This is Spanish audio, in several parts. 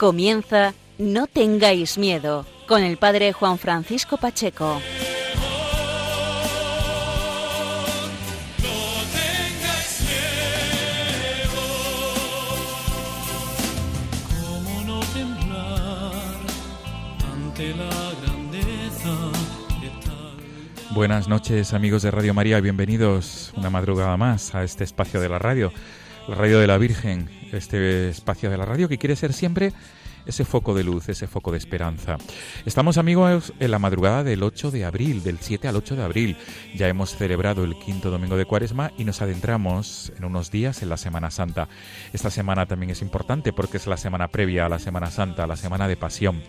Comienza No tengáis miedo con el padre Juan Francisco Pacheco. Buenas noches amigos de Radio María, bienvenidos una madrugada más a este espacio de la radio, la radio de la Virgen, este espacio de la radio que quiere ser siempre ese foco de luz, ese foco de esperanza. Estamos amigos en la madrugada del 8 de abril, del 7 al 8 de abril. Ya hemos celebrado el quinto domingo de Cuaresma y nos adentramos en unos días en la Semana Santa. Esta semana también es importante porque es la semana previa a la Semana Santa, la semana de pasión.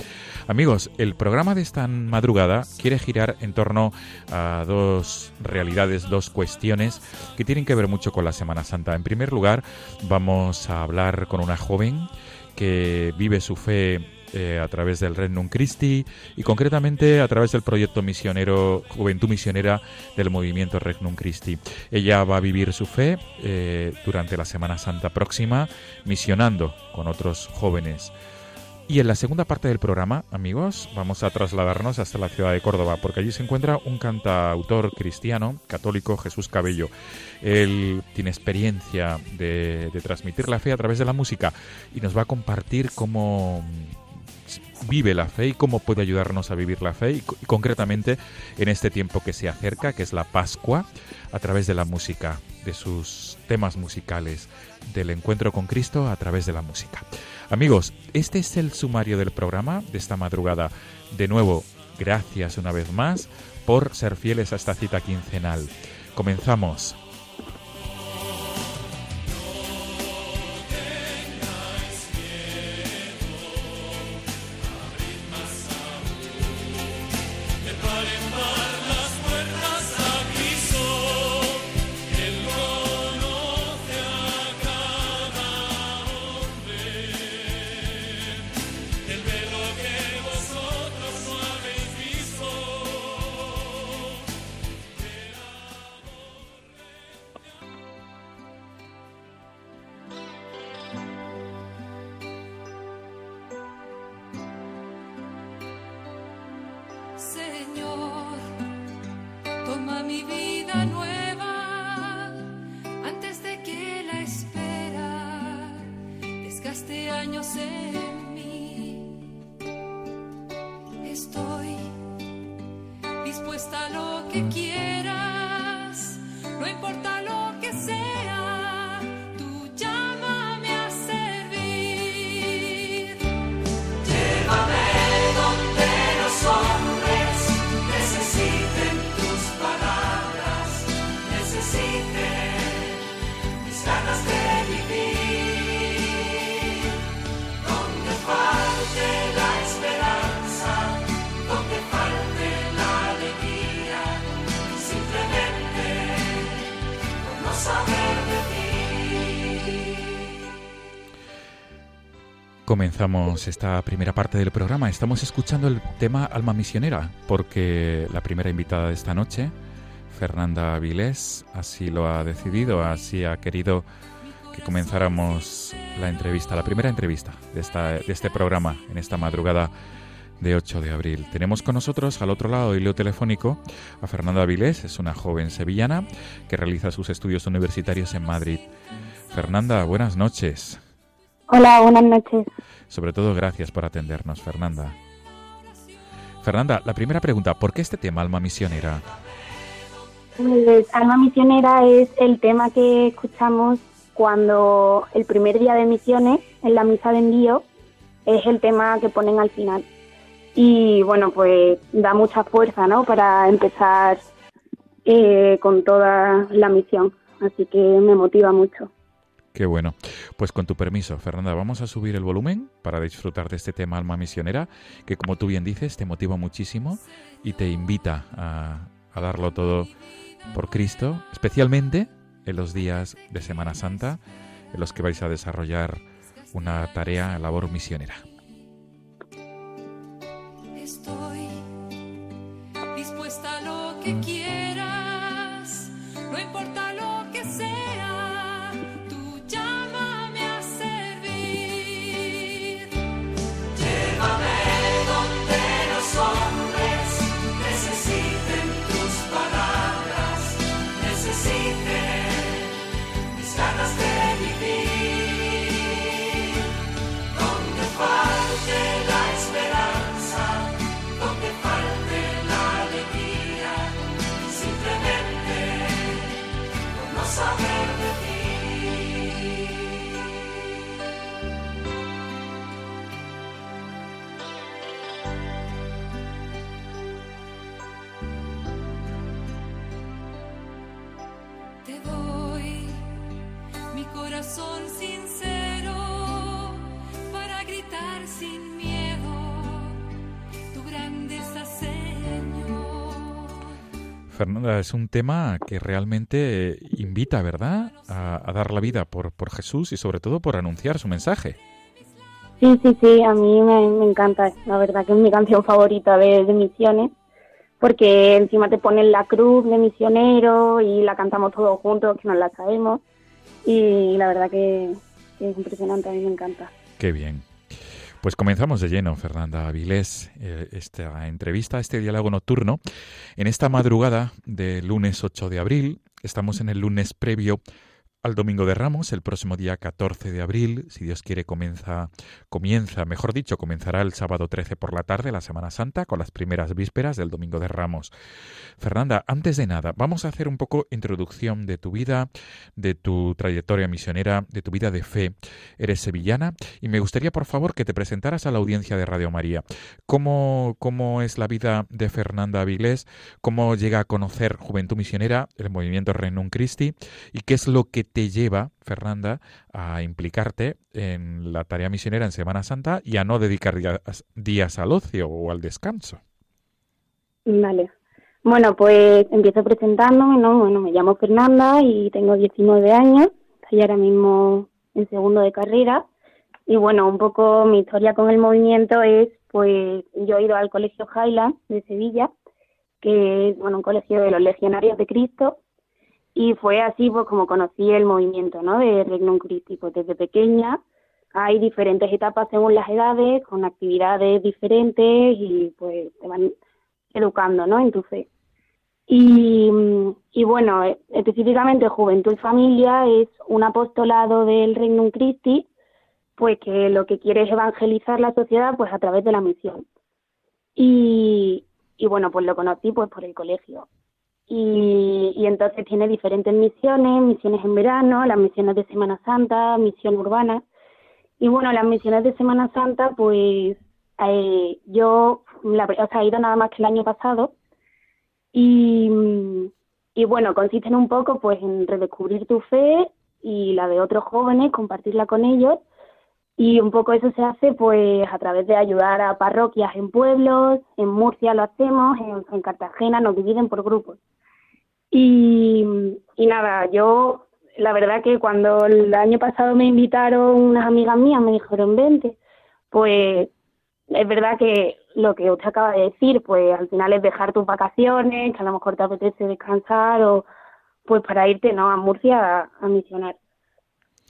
Amigos, el programa de esta madrugada quiere girar en torno a dos realidades, dos cuestiones que tienen que ver mucho con la Semana Santa. En primer lugar, vamos a hablar con una joven que vive su fe eh, a través del Regnum Christi y concretamente a través del proyecto misionero Juventud Misionera del movimiento Regnum Christi. Ella va a vivir su fe eh, durante la Semana Santa próxima misionando con otros jóvenes. Y en la segunda parte del programa, amigos, vamos a trasladarnos hasta la ciudad de Córdoba, porque allí se encuentra un cantautor cristiano, católico, Jesús Cabello. Él tiene experiencia de, transmitir la fe a través de la música y nos va a compartir cómo vive la fe y cómo puede ayudarnos a vivir la fe y, concretamente en este tiempo que se acerca, que es la Pascua, a través de la música, de sus temas musicales, del encuentro con Cristo a través de la música. Amigos, este es el sumario del programa de esta madrugada. De nuevo, gracias una vez más por ser fieles a esta cita quincenal. Comenzamos. Comenzamos esta primera parte del programa. Estamos escuchando el tema Alma Misionera, porque la primera invitada de esta noche, Fernanda Vilés, así lo ha decidido, así ha querido que comenzáramos la entrevista, la primera entrevista de, esta, de este programa en esta madrugada de 8 de abril. Tenemos con nosotros al otro lado del hilo telefónico a Fernanda Vilés, es una joven sevillana que realiza sus estudios universitarios en Madrid. Fernanda, buenas noches. Hola, buenas noches. Sobre todo, gracias por atendernos, Fernanda. Fernanda, la primera pregunta, ¿por qué este tema, Alma Misionera? Pues Alma Misionera es el tema que escuchamos cuando el primer día de misiones, en la misa de envío, es el tema que ponen al final. y bueno, pues da mucha fuerza, ¿no? Para empezar eh, con toda la misión, así que me motiva mucho. Qué bueno. Pues con tu permiso, Fernanda, vamos a subir el volumen para disfrutar de este tema Alma Misionera, que como tú bien dices, te motiva muchísimo y te invita a, darlo todo por Cristo, especialmente en los días de Semana Santa, en los que vais a desarrollar una tarea, labor misionera. Estoy dispuesta a lo que quieras, no importa Fernanda, es un tema que realmente invita, ¿verdad?, a, a dar la vida por, por Jesús y sobre todo por anunciar su mensaje. Sí, sí, sí, a mí me, me encanta, la verdad que es mi canción favorita de, de Misiones, porque encima te ponen la cruz de misionero y la cantamos todos juntos, que nos la sabemos, y la verdad que, que es impresionante, a mí me encanta. Qué bien. Pues comenzamos de lleno, Fernanda Avilés, eh, esta entrevista, este diálogo nocturno. En esta madrugada del lunes 8 de abril, estamos en el lunes previo al Domingo de Ramos, el próximo día 14 de abril, si Dios quiere, comienza, comienza, mejor dicho, comenzará el sábado 13 por la tarde, la Semana Santa, con las primeras vísperas del Domingo de Ramos. Fernanda, antes de nada, vamos a hacer un poco introducción de tu vida, de tu trayectoria misionera, de tu vida de fe. Eres sevillana y me gustaría, por favor, que te presentaras a la audiencia de Radio María. ¿Cómo, cómo es la vida de Fernanda Avilés? ¿Cómo llega a conocer Juventud Misionera, el movimiento Renum Christi? ¿Y qué es lo que te lleva, Fernanda, a implicarte en la tarea misionera en Semana Santa y a no dedicar días, al ocio o al descanso? Vale. Bueno, pues empiezo presentándome, ¿no? Bueno, me llamo Fernanda y tengo 19 años, estoy ahora mismo en segundo de carrera. Y bueno, un poco mi historia con el movimiento es, pues yo he ido al Colegio Highland de Sevilla, que es, bueno, un colegio de los legionarios de Cristo, y fue así pues como conocí el movimiento, ¿no? De Regnum Christi, pues desde pequeña hay diferentes etapas según las edades, con actividades diferentes y pues te van educando, ¿no? En tu fe. Y, y bueno, eh, específicamente Juventud y Familia es un apostolado del Regnum Christi, pues que lo que quiere es evangelizar la sociedad pues a través de la misión. Y, y bueno, pues lo conocí pues por el colegio. Y, y entonces tiene diferentes misiones, misiones en verano, las misiones de Semana Santa, misión urbana. Y bueno, las misiones de Semana Santa, pues eh, yo la, o sea, he ido nada más que el año pasado y, y bueno, consisten un poco pues en redescubrir tu fe y la de otros jóvenes, compartirla con ellos y un poco eso se hace pues a través de ayudar a parroquias en pueblos, en Murcia lo hacemos, en, en Cartagena nos dividen por grupos. Y, nada, yo la verdad que cuando el año pasado me invitaron unas amigas mías, me dijeron, vente, pues es verdad que lo que usted acaba de decir, pues al final es dejar tus vacaciones, que a lo mejor te apetece descansar o pues para irte no a Murcia a, a misionar.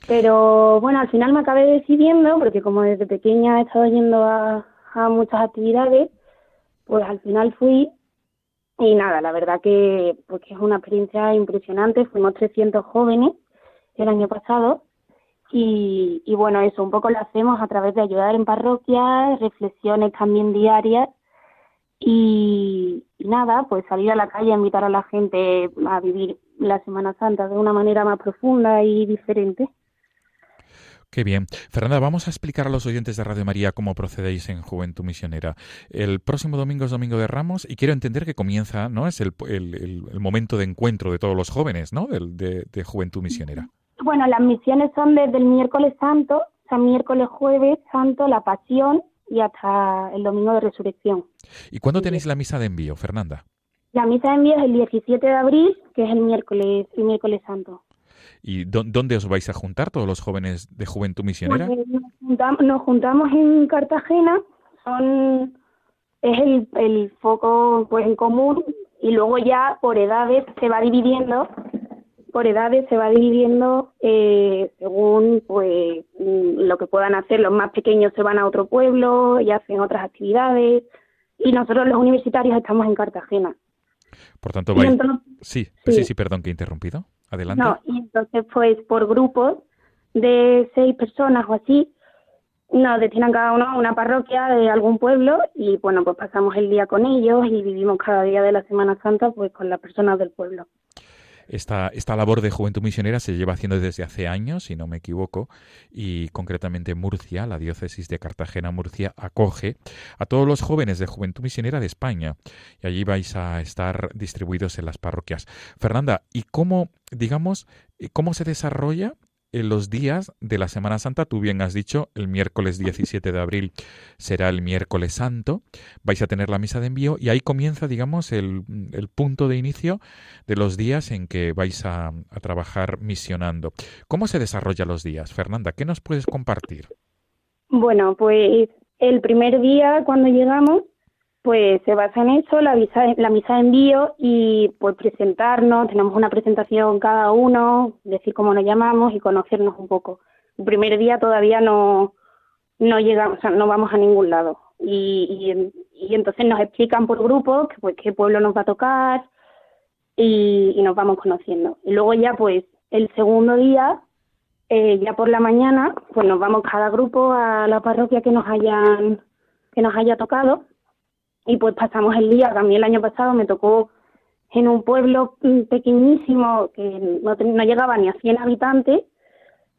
Pero bueno, al final me acabé decidiendo, porque como desde pequeña he estado yendo a, a muchas actividades, pues al final fui y nada, la verdad que, pues que es una experiencia impresionante. Fuimos 300 jóvenes el año pasado y, y bueno, eso un poco lo hacemos a través de ayudar en parroquias, reflexiones también diarias y, y nada, pues salir a la calle invitar a la gente a vivir la Semana Santa de una manera más profunda y diferente. Qué bien. Fernanda, vamos a explicar a los oyentes de Radio María cómo procedéis en Juventud Misionera. El próximo domingo es Domingo de Ramos y quiero entender que comienza, ¿no? Es el, el- el- momento de encuentro de todos los jóvenes, ¿no? De, de Juventud Misionera. Bueno, las misiones son desde el miércoles santo, sea, miércoles, jueves, santo, la pasión y hasta el domingo de resurrección. ¿Y cuándo tenéis la misa de envío, Fernanda? La misa de envío es el 17 de abril, que es el miércoles, el miércoles santo. ¿Y dó- dónde os vais a juntar todos los jóvenes de Juventud Misionera? Pues nos, juntamos, nos juntamos en Cartagena, son es el, el foco pues en común y luego ya por edades se va dividiendo, por edades se va dividiendo eh, según pues mm, lo que puedan hacer. Los más pequeños se van a otro pueblo y hacen otras actividades y nosotros los universitarios estamos en Cartagena. Por tanto, vais... entonces, Sí, sí, sí, sí. perdón que he interrumpido. Adelante. No, y entonces pues por grupos de seis personas o así, nos destinan cada uno a una parroquia de algún pueblo y bueno, pues pasamos el día con ellos y vivimos cada día de la Semana Santa pues con las personas del pueblo. Esta, esta labor de Juventud Misionera se lleva haciendo desde hace años, si no me equivoco, y concretamente Murcia, la diócesis de Cartagena-Murcia, acoge a todos los jóvenes de Juventud Misionera de España. Y allí vais a estar distribuidos en las parroquias. Fernanda, ¿y cómo, digamos, eh, cómo se desarrolla en los días de la Semana Santa? Tú bien has dicho, el miércoles 17 de abril será el miércoles santo. Vais a tener la misa de envío y ahí comienza, digamos, el, el punto de inicio de los días en que vais a, a trabajar misionando. ¿Cómo se desarrollan los días, Fernanda? ¿Qué nos puedes compartir? Bueno, pues el primer día cuando llegamos pues se basa en eso, la, la misa de envío y pues presentarnos, tenemos una presentación cada uno, decir cómo nos llamamos y conocernos un poco. El primer día todavía no, no llegamos, o sea, no vamos a ningún lado. Y, y, y entonces nos explican por grupos que, pues, qué pueblo nos va a tocar y, y nos vamos conociendo. Y luego ya pues el segundo día, eh, ya por la mañana, pues nos vamos cada grupo a la parroquia que nos hayan que nos haya tocado y pues pasamos el día. También el año pasado me tocó en un pueblo pequeñísimo que no, no llegaba ni a 100 habitantes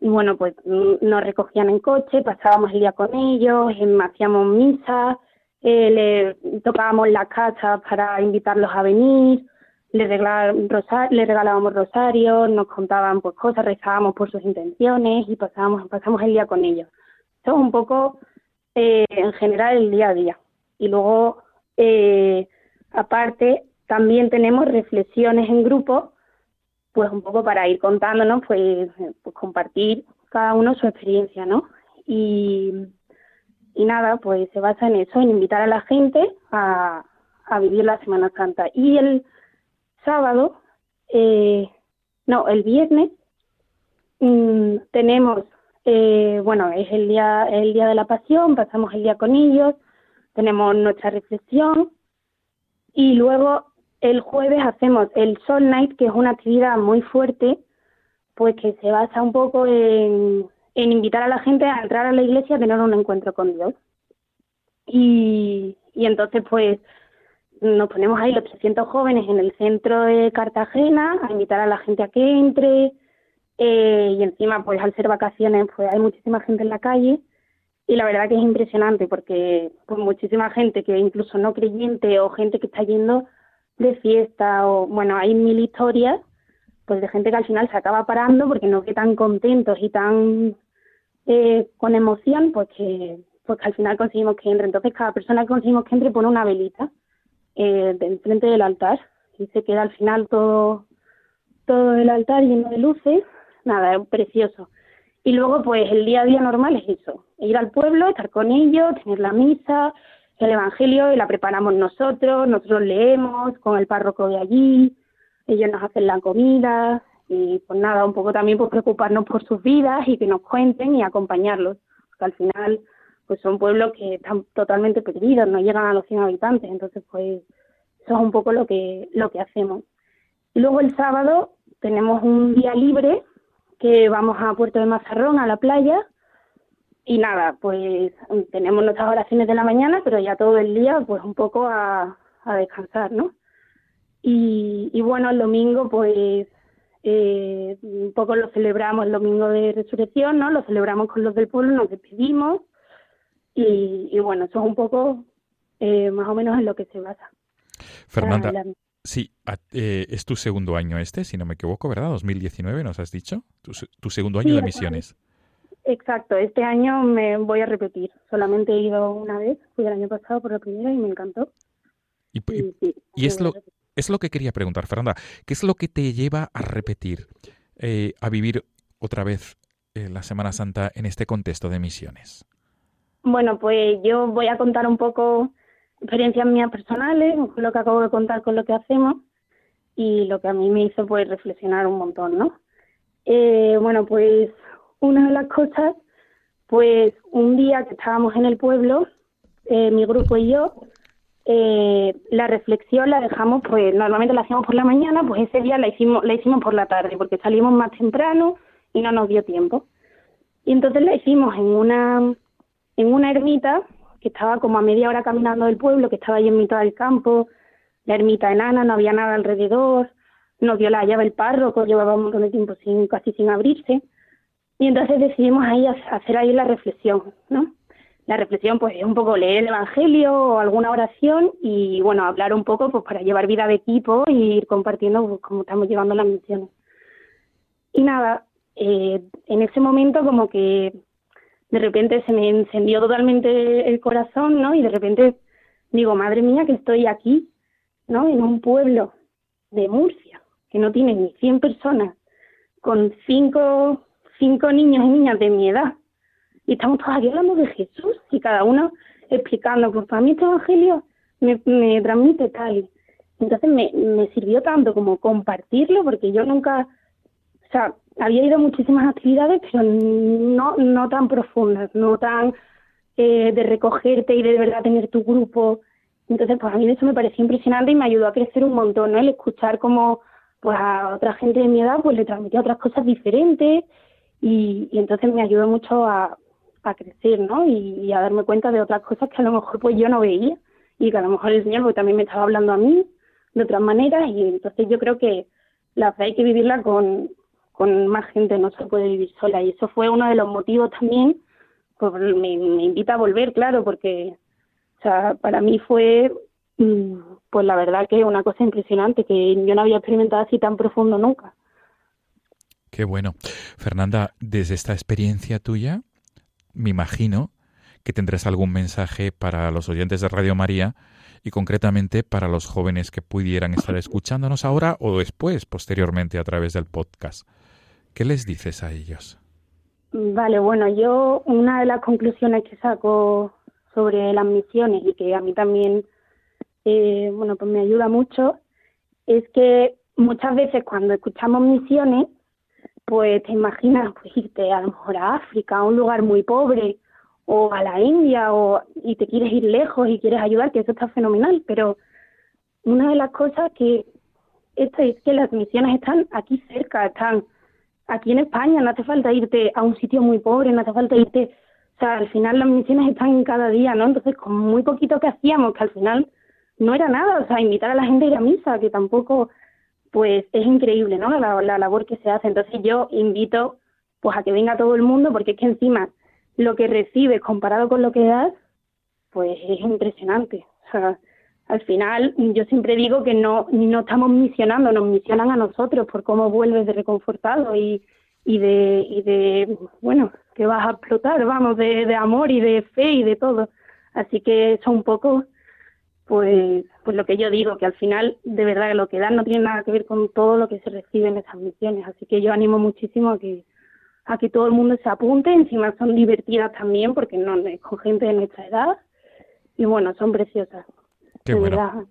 y bueno, pues mm, nos recogían en coche, pasábamos el día con ellos, em, hacíamos misa, eh, le tocábamos las casas para invitarlos a venir, rosa- les regalábamos rosarios, nos contaban pues cosas, rezábamos por sus intenciones y pasábamos, pasamos el día con ellos. Eso es un poco eh, en general el día a día. Y luego, eh, aparte, también tenemos reflexiones en grupo, pues un poco para ir contándonos, pues, pues compartir cada uno su experiencia, ¿no? Y, y nada, pues se basa en eso, en invitar a la gente a, a vivir la Semana Santa. Y el sábado, eh, no, el viernes, mm, tenemos, eh, bueno, es el día, el día de la pasión, pasamos el día con ellos, tenemos nuestra reflexión y luego el jueves hacemos el Soul Night, que es una actividad muy fuerte, pues que se basa un poco en, en invitar a la gente a entrar a la iglesia a tener un encuentro con Dios. Y, y entonces, pues, nos ponemos ahí los 300 jóvenes en el centro de Cartagena a invitar a la gente a que entre. eh, y encima, pues, al ser vacaciones, pues hay muchísima gente en la calle. Y la verdad que es impresionante porque, pues, muchísima gente que incluso no creyente o gente que está yendo de fiesta o, bueno, hay mil historias, pues, de gente que al final se acaba parando porque no ve tan contentos y tan eh, con emoción, pues que, pues que al final conseguimos que entre. Entonces, cada persona que conseguimos que entre pone una velita eh, de enfrente del altar y se queda al final todo, todo el altar lleno de luces. Nada, es precioso. Y luego, pues el día a día normal es eso: ir al pueblo, estar con ellos, tener la misa, el evangelio, y la preparamos nosotros, nosotros leemos con el párroco de allí, ellos nos hacen la comida, y pues nada, un poco también por preocuparnos por sus vidas y que nos cuenten y acompañarlos, porque al final pues son pueblos que están totalmente perdidos, no llegan a los 100 habitantes, entonces pues eso es un poco lo que lo que hacemos. Y luego el sábado tenemos un día libre que vamos a Puerto de Mazarrón, a la playa, y nada, pues tenemos nuestras oraciones de la mañana, pero ya todo el día pues un poco a, a descansar, ¿no? Y, y bueno, el domingo pues eh, un poco lo celebramos el domingo de resurrección, ¿no? Lo celebramos con los del pueblo, nos despedimos y, y bueno, eso es un poco eh, más o menos en lo que se basa. Fernanda, la- sí, a- eh, es tu segundo año este, si no me equivoco, ¿verdad? 2019 nos has dicho. Tu, se- tu segundo año Sí, de misiones. Exacto, este año me voy a repetir. Solamente he ido una vez, fui el año pasado por la primera y me encantó. Y, y- sí, y es lo, es lo que quería preguntar, Fernanda. ¿Qué es lo que te lleva a repetir, eh, a vivir otra vez eh, la Semana Santa en este contexto de misiones? Bueno, pues yo voy a contar un poco experiencias mías personales, lo que acabo de contar con lo que hacemos y lo que a mí me hizo pues reflexionar un montón, ¿no? Eh, bueno, pues una de las cosas, pues un día que estábamos en el pueblo, eh, mi grupo y yo, eh, la reflexión la dejamos, pues normalmente la hacíamos por la mañana, pues ese día la hicimos, la hicimos por la tarde, porque salimos más temprano y no nos dio tiempo. Y entonces la hicimos en una, en una ermita que estaba como a media hora caminando del pueblo, que estaba ahí en mitad del campo, la ermita enana, no había nada alrededor, nos dio la llave el párroco, llevaba un montón de tiempo sin, casi sin abrirse, y entonces decidimos ahí ha- hacer ahí la reflexión, ¿no? La reflexión pues es un poco leer el Evangelio o alguna oración y bueno, hablar un poco pues para llevar vida de equipo y ir compartiendo pues, cómo estamos llevando las misiones. Y nada, eh, en ese momento como que de repente se me encendió totalmente el corazón, ¿no? Y de repente digo, madre mía, que estoy aquí, ¿no? En un pueblo de Murcia, que no tiene ni 100 personas, con cinco, cinco niños y niñas de mi edad. Y estamos todos aquí hablando de Jesús y cada uno explicando, pues para mí este evangelio me, me transmite tal. Entonces me, me sirvió tanto como compartirlo, porque yo nunca, o sea, había ido a muchísimas actividades, pero no, no tan profundas, no tan eh, de recogerte y de, verdad tener tu grupo. Entonces, pues a mí eso me pareció impresionante y me ayudó a crecer un montón. El escuchar como pues a otra gente de mi edad pues le transmitía otras cosas diferentes y, y entonces me ayudó mucho a, a crecer, ¿no? Y, a darme cuenta de otras cosas que a lo mejor pues yo no veía y que a lo mejor el Señor pues también me estaba hablando a mí de otras maneras y entonces yo creo que la fe hay que vivirla con, con más gente, no se puede vivir sola y eso fue uno de los motivos también, pues me, me invita a volver, claro, porque o sea, para mí fue mm, pues la verdad que una cosa impresionante que yo no había experimentado así tan profundo nunca. Qué bueno. Fernanda, desde esta experiencia tuya, me imagino que tendrás algún mensaje para los oyentes de Radio María y concretamente para los jóvenes que pudieran estar escuchándonos ahora o después, posteriormente, a través del podcast. ¿Qué les dices a ellos? Vale, bueno, yo una de las conclusiones que saco sobre las misiones y que a mí también, eh, bueno, pues me ayuda mucho, es que muchas veces cuando escuchamos misiones, pues te imaginas pues irte a lo mejor a África, a un lugar muy pobre, o a la India, o y te quieres ir lejos y quieres ayudar, que eso está fenomenal, pero una de las cosas que esto es que las misiones están aquí cerca, están aquí en España, no hace falta irte a un sitio muy pobre, no hace falta irte, o sea, al final las misiones están en cada día, ¿no? Entonces, con muy poquito que hacíamos, que al final no era nada, o sea, invitar a la gente a ir a misa, que tampoco, pues es increíble, ¿no? La, la labor que se hace. Entonces yo invito, pues a que venga todo el mundo, porque es que encima lo que recibes comparado con lo que das, pues es impresionante. O sea, al final yo siempre digo que no, no estamos misionando, nos misionan a nosotros por cómo vuelves de reconfortado y, y de, y de, bueno, que vas a explotar, vamos, de, de amor y de fe y de todo. Así que eso un poco, pues, pues lo que yo digo, que al final, de verdad, que lo que dan no tiene nada que ver con todo lo que se recibe en esas misiones. Así que yo animo muchísimo a que, a que todo el mundo se apunte, encima son divertidas también, porque no es con gente de nuestra edad, y bueno, son preciosas. Qué de bueno. verdad.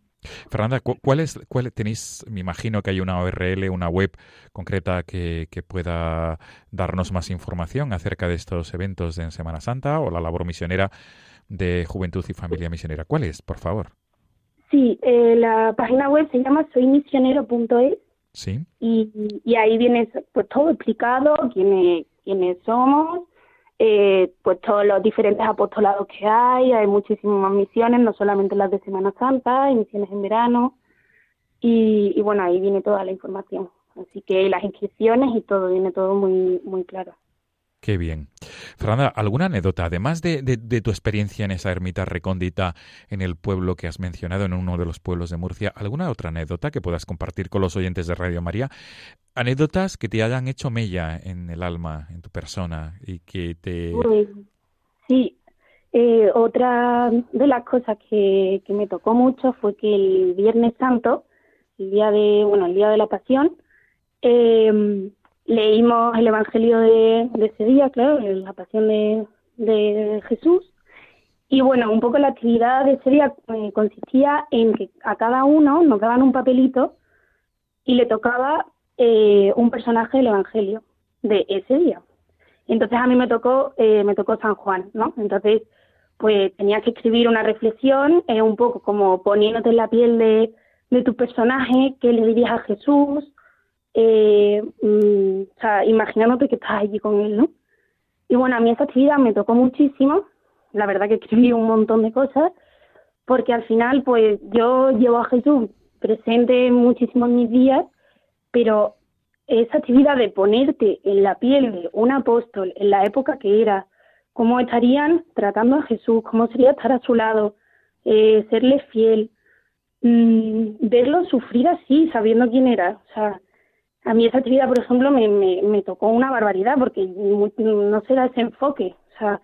Fernanda, cu- ¿cuál es, cuál tenéis? Me imagino que hay una URL, una web concreta que, que pueda darnos más información acerca de estos eventos en Semana Santa o la labor misionera de Juventud y Familia Misionera. ¿Cuál es, por favor? Sí, eh, la página web se llama soymisionero.es Sí. y, y ahí viene pues todo explicado, quiénes, quiénes somos, eh, pues todos los diferentes apostolados que hay, hay muchísimas misiones, no solamente las de Semana Santa, hay misiones en verano y, y bueno, ahí viene toda la información. Así que las inscripciones y todo, viene todo muy, muy claro. Qué bien. Fernanda, ¿alguna anécdota, además de, de, tu experiencia en esa ermita recóndita en el pueblo que has mencionado, en uno de los pueblos de Murcia, alguna otra anécdota que puedas compartir con los oyentes de Radio María? Anécdotas que te hayan hecho mella en el alma, en tu persona y que te... Sí, eh, otra de las cosas que, que me tocó mucho fue que el Viernes Santo, el día de, bueno, el día de la Pasión, eh, leímos el Evangelio de, ese día, claro, la pasión de, de, Jesús. Y bueno, un poco la actividad de ese día eh, consistía en que a cada uno nos daban un papelito y le tocaba eh, un personaje del Evangelio de ese día. Entonces a mí me tocó, eh, me tocó San Juan, ¿no? Entonces, pues tenía que escribir una reflexión, eh, un poco como poniéndote en la piel de, de tu personaje, qué le dirías a Jesús, eh, mm, o sea, imaginándote que estás allí con él, ¿no? Y bueno, a mí esa actividad me tocó muchísimo, la verdad que escribí un montón de cosas, porque al final, pues yo llevo a Jesús presente muchísimo en mis días, pero esa actividad de ponerte en la piel de un apóstol en la época que era, cómo estarían tratando a Jesús, cómo sería estar a su lado, eh, serle fiel, mmm, verlo sufrir así, sabiendo quién era, o sea, a mí esa actividad, por ejemplo, me, me, tocó una barbaridad porque no se da ese enfoque. O sea,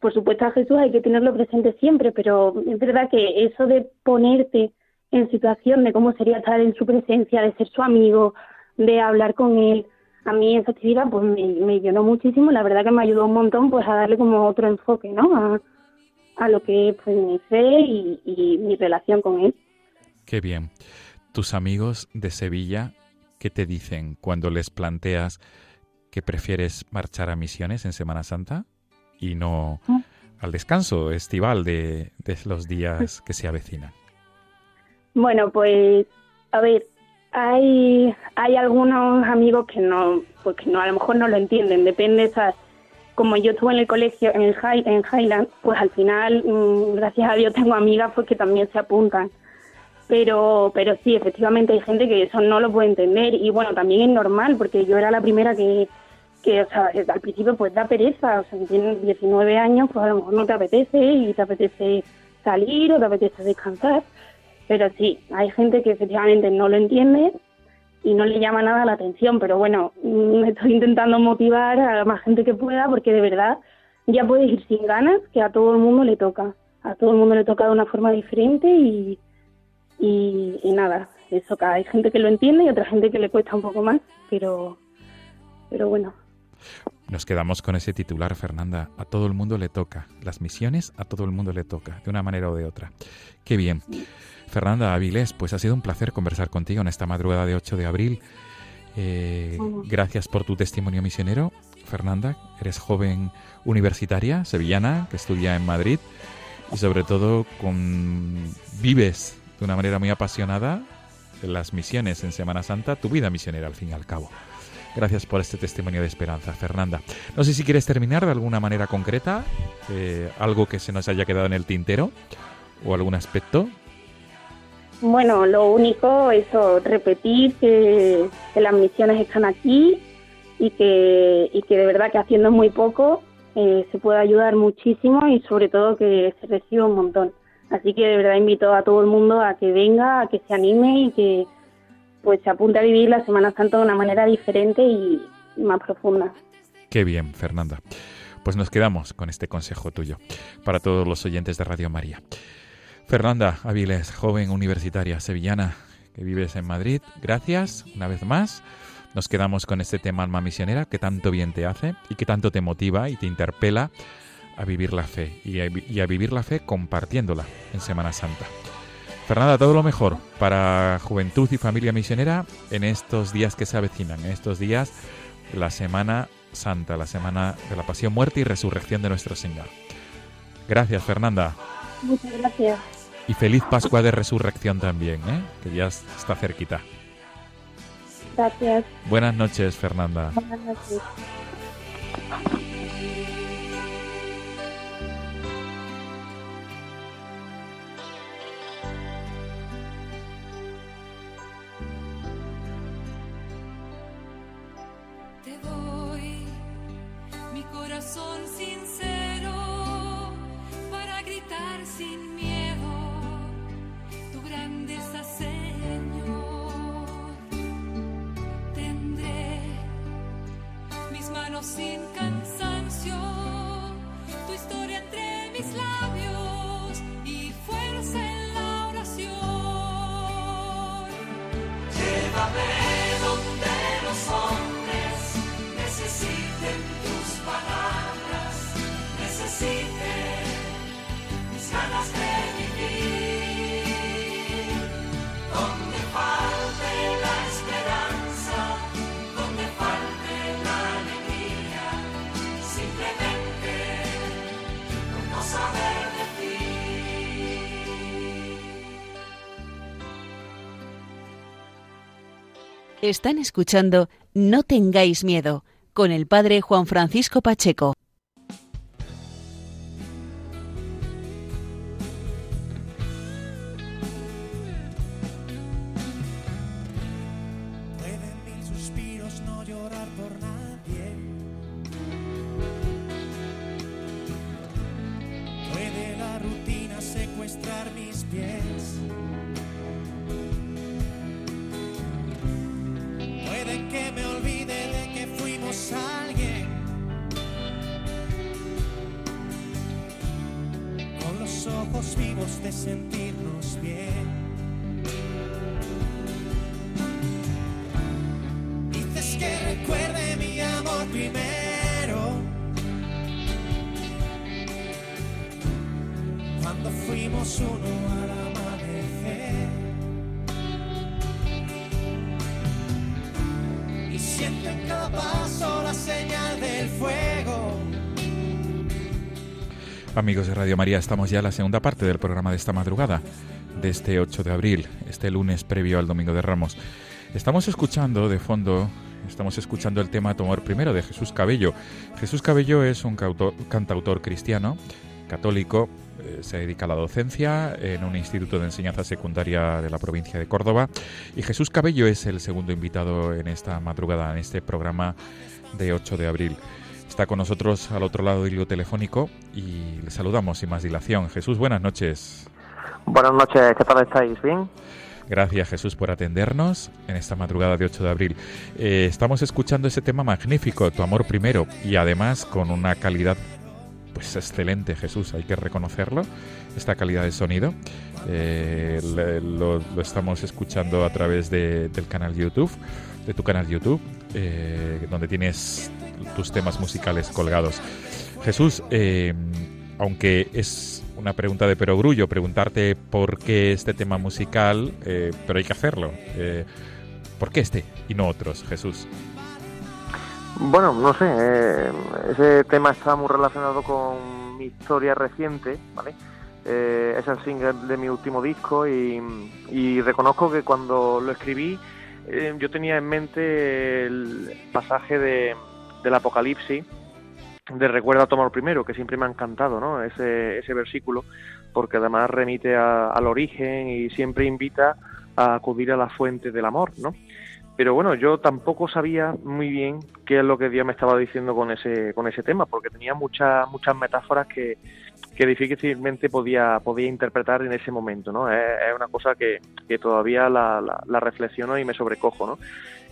por supuesto a Jesús hay que tenerlo presente siempre, pero es verdad que eso de ponerte en situación de cómo sería estar en su presencia, de ser su amigo, de hablar con él, a mí esa actividad pues me, me llenó muchísimo. La verdad que me ayudó un montón pues a darle como otro enfoque, ¿no? A, a lo que es pues, mi fe y, y mi relación con él. Qué bien. Tus amigos de Sevilla ¿Qué te dicen cuando les planteas que prefieres marchar a misiones en Semana Santa y no al descanso estival de, de los días que se avecinan? Bueno, pues a ver, hay hay algunos amigos que no, pues que no a lo mejor no lo entienden, depende, ¿sabes? como yo estuve en el colegio en el High, en Highland, pues al final, mmm, gracias a Dios, tengo amigas pues que también se apuntan pero pero sí efectivamente hay gente que eso no lo puede entender. Y bueno también es normal porque yo era la primera que que o sea al principio pues da pereza. O sea si tienes 19 años pues a lo mejor no te apetece y te apetece salir o te apetece descansar. Pero sí hay gente que efectivamente no lo entiende y no le llama nada la atención. Pero bueno mm, estoy intentando motivar a más gente que pueda porque de verdad ya puedes ir sin ganas que a todo el mundo le toca. A todo el mundo le toca de una forma diferente y y, y, nada, eso que hay gente que lo entiende y otra gente que le cuesta un poco más, pero, pero bueno. Nos quedamos con ese titular, Fernanda. A todo el mundo le toca. Las misiones a todo el mundo le toca, de una manera o de otra. Qué bien. Fernanda Avilés, pues ha sido un placer conversar contigo en esta madrugada de 8 de abril. Eh, gracias por tu testimonio misionero, Fernanda. Eres joven universitaria, sevillana, que estudia en Madrid y sobre todo con vives de una manera muy apasionada las misiones en Semana Santa, tu vida misionera al fin y al cabo. Gracias por este testimonio de esperanza, Fernanda. No sé si quieres terminar de alguna manera concreta, eh, algo que se nos haya quedado en el tintero o algún aspecto. Bueno, lo único, eso, repetir que, que las misiones están aquí y que, y que de verdad que haciendo muy poco eh, se puede ayudar muchísimo y sobre todo que se recibe un montón. Así que de verdad invito a todo el mundo a que venga, a que se anime y que pues se apunte a vivir la Semana Santa de una manera diferente y, más profunda. Qué bien, Fernanda. Pues nos quedamos con este consejo tuyo para todos los oyentes de Radio María. Fernanda Aviles, joven universitaria sevillana que vives en Madrid, gracias una vez más. Nos quedamos con este tema alma misionera que tanto bien te hace y que tanto te motiva y te interpela a vivir la fe y a, y a, vivir la fe compartiéndola en Semana Santa. Fernanda, todo lo mejor para Juventud y Familia Misionera en estos días que se avecinan, en estos días de la Semana Santa, la Semana de la Pasión, Muerte y Resurrección de nuestro Señor. Gracias, Fernanda. Muchas gracias. Y feliz Pascua de Resurrección también, ¿eh? que ya está cerquita. Gracias. Buenas noches, Fernanda. Buenas noches. Corazón sincero para gritar sin miedo tu grandeza, Señor. Tendré mis manos sin cansancio, tu historia entre mis labios y fuerza en la oración. Llévame donde los hombres Están escuchando No tengáis miedo con el padre Juan Francisco Pacheco. Amigos de Radio María, estamos ya en la segunda parte del programa de esta madrugada, de este 8 de abril, este lunes previo al Domingo de Ramos. Estamos escuchando de fondo, estamos escuchando el tema Tu amor primero de Jesús Cabello. Jesús Cabello es un cantautor cristiano, católico, eh, se dedica a la docencia en un instituto de enseñanza secundaria de la provincia de Córdoba. Y Jesús Cabello es el segundo invitado en esta madrugada, en este programa de 8 de abril. Está con nosotros al otro lado del hilo telefónico y le saludamos sin más dilación. Jesús, buenas noches. Buenas noches, ¿qué tal estáis? ¿Bien? Gracias Jesús por atendernos en esta madrugada de 8 de abril. Eh, estamos escuchando ese tema magnífico, Tu amor primero, y además con una calidad pues excelente Jesús, hay que reconocerlo, esta calidad de sonido. Eh, lo estamos escuchando a través de- del canal YouTube, de tu canal YouTube, eh, donde tienes tus temas musicales colgados. Jesús, eh, aunque es una pregunta de perogrullo preguntarte por qué este tema musical, eh, pero hay que hacerlo. Eh, ¿Por qué este y no otros, Jesús? Bueno, no sé, ese tema está muy relacionado con mi historia reciente, ¿vale? Es el single de mi último disco y, reconozco que cuando lo escribí yo tenía en mente el pasaje de, del Apocalipsis de Recuerda tomar primero, que siempre me ha encantado, ¿no? Ese, ese versículo, porque además remite a- al origen y siempre invita a acudir a la fuente del amor, ¿no? Pero bueno, yo tampoco sabía muy bien qué es lo que Dios me estaba diciendo con ese, con ese tema, porque tenía muchas, muchas metáforas que, que difícilmente podía, podía interpretar en ese momento, ¿no? Es, es una cosa que, que todavía la, la, la reflexiono y me sobrecojo, ¿no?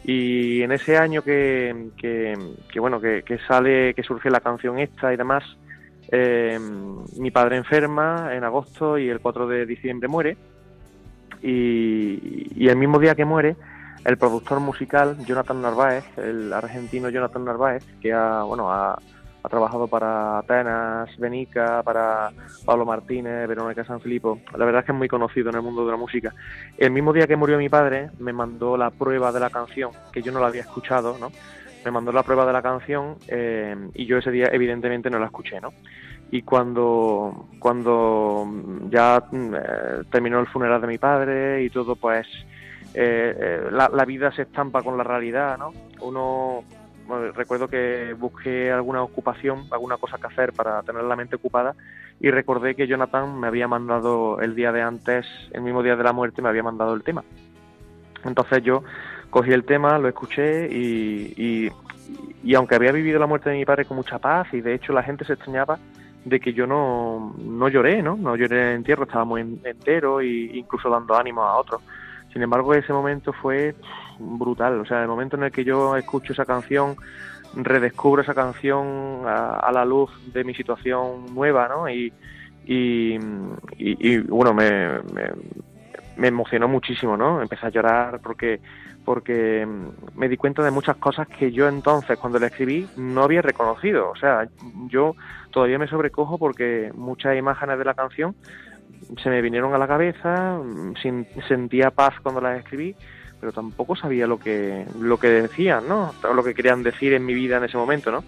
Y en ese año que, que, que, bueno, que, sale, que surge la canción esta y demás, eh, mi padre enferma en agosto y el 4 de diciembre muere. Y, y el mismo día que muere, el productor musical Jonathan Narváez, el argentino Jonathan Narváez, que ha, bueno, ha, ha trabajado para Atenas, Benica, para Pablo Martínez, Verónica San Filipo. La verdad es que es muy conocido en el mundo de la música. El mismo día que murió mi padre, me mandó la prueba de la canción, que yo no la había escuchado, ¿no? Me mandó la prueba de la canción eh, y yo ese día evidentemente no la escuché, ¿no? Y cuando, cuando ya mm, eh, terminó el funeral de mi padre y todo, pues eh, eh, la vida se estampa con la realidad, ¿no? Uno, recuerdo que busqué alguna ocupación, alguna cosa que hacer para tener la mente ocupada y recordé que Jonathan me había mandado el día de antes, el mismo día de la muerte, me había mandado el tema. Entonces yo cogí el tema, lo escuché y, y aunque había vivido la muerte de mi padre con mucha paz y de hecho la gente se extrañaba de que yo no, no lloré, ¿no? No lloré en el entierro, estaba muy en- entero e incluso dando ánimo a otros. Sin embargo, ese momento fue brutal. O sea, el momento en el que yo escucho esa canción, redescubro esa canción a, la luz de mi situación nueva, ¿no? Y, y, y- y, bueno, me, me, emocionó muchísimo, ¿no? Empecé a llorar porque porque me di cuenta de muchas cosas que yo entonces cuando la escribí no había reconocido. O sea, yo todavía me sobrecojo porque muchas imágenes de la canción se me vinieron a la cabeza, sentía paz cuando las escribí, pero tampoco sabía lo que lo que decían, ¿no? O lo que querían decir en mi vida en ese momento, ¿no?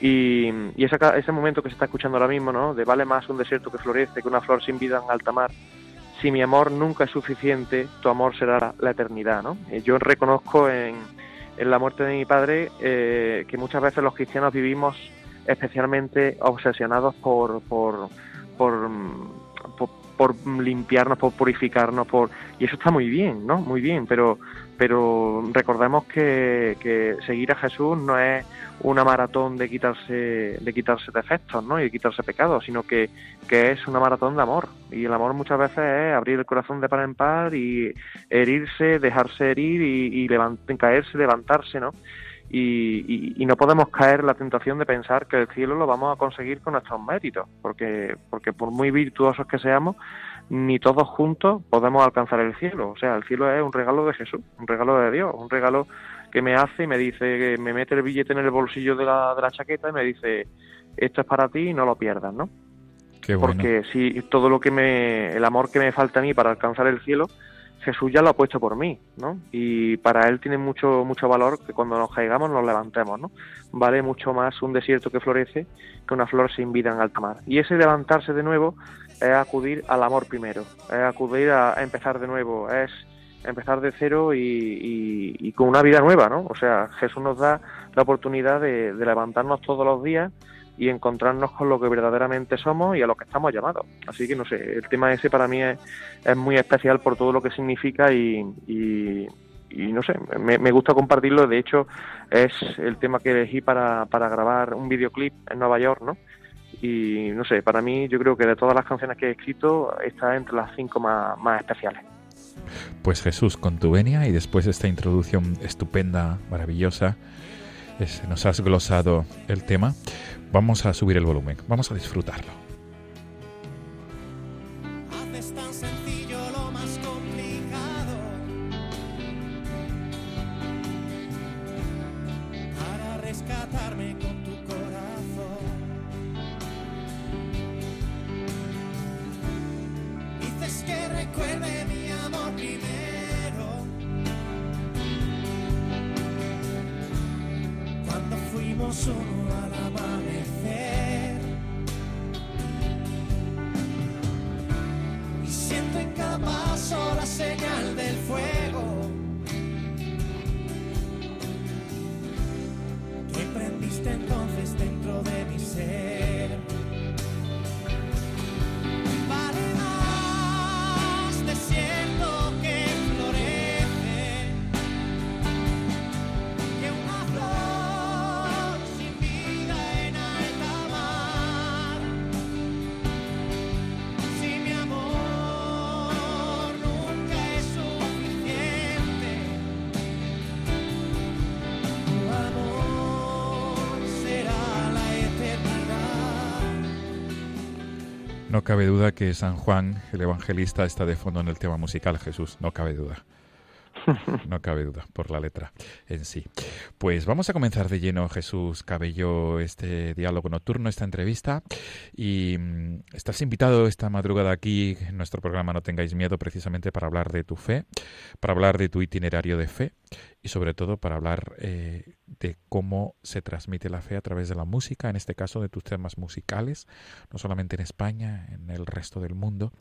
Y, ca- ese momento que se está escuchando ahora mismo, ¿no? De vale más un desierto que florece que una flor sin vida en alta mar. Si mi amor nunca es suficiente, tu amor será la, eternidad, ¿no? Eh, Yo reconozco en, en la muerte de mi padre eh, que muchas veces los cristianos vivimos especialmente obsesionados por por, por, mm, por, limpiarnos, por purificarnos, por y eso está muy bien, ¿no? Muy bien, pero pero recordemos que, que seguir a Jesús no es una maratón de quitarse de quitarse defectos, ¿no? Y de quitarse pecados, sino que, que es una maratón de amor. Y el amor muchas veces es abrir el corazón de par en par y herirse, dejarse herir y, y caerse, levantarse, ¿no? Y, y- y no podemos caer en la tentación de pensar que el cielo lo vamos a conseguir con nuestros méritos, porque, porque por muy virtuosos que seamos, ni todos juntos podemos alcanzar el cielo. O sea, el cielo es un regalo de Jesús, un regalo de Dios, un regalo que me hace y me dice, que me mete el billete en el bolsillo de la, de la chaqueta y me dice, esto es para ti y no lo pierdas, ¿no? Qué bueno. Porque si todo lo que me, el amor que me falta a mí para alcanzar el cielo, Jesús ya lo ha puesto por mí, ¿no? Y para él tiene mucho mucho valor que cuando nos caigamos nos levantemos, ¿no? Vale mucho más un desierto que florece que una flor sin vida en alta mar. Y ese levantarse de nuevo es acudir al amor primero, es acudir a, empezar de nuevo, es empezar de cero y, y- y con una vida nueva, ¿no? O sea, Jesús nos da la oportunidad de, de levantarnos todos los días y encontrarnos con lo que verdaderamente somos y a lo que estamos llamados. Así que no sé, el tema ese para mí es, muy especial por todo lo que significa y, no sé, me, gusta compartirlo. De hecho, es el tema que elegí para, grabar un videoclip en Nueva York, ¿no? Y no sé, para mí yo creo que de todas las canciones que he escrito, está entre las cinco más, especiales. Pues Jesús, con tu venia y después de esta introducción estupenda, maravillosa, nos has glosado el tema. Vamos a subir el volumen, vamos a disfrutarlo. Haces tan sencillo lo más complicado para rescatarme con tu corazón. Dices que recuerde mi amor primero. Cuando fuimos uno cabe duda que San Juan, el evangelista, está de fondo en el tema musical, Jesús, no cabe duda. No cabe duda por la letra en sí. Pues vamos a comenzar de lleno, Jesús Cabello, este diálogo nocturno, esta entrevista. Y mm, estás invitado esta madrugada aquí en nuestro programa No tengáis miedo, precisamente para hablar de tu fe, para hablar de tu itinerario de fe y sobre todo para hablar eh, de cómo se transmite la fe a través de la música, en este caso de tus temas musicales, no solamente en España, en el resto del mundo.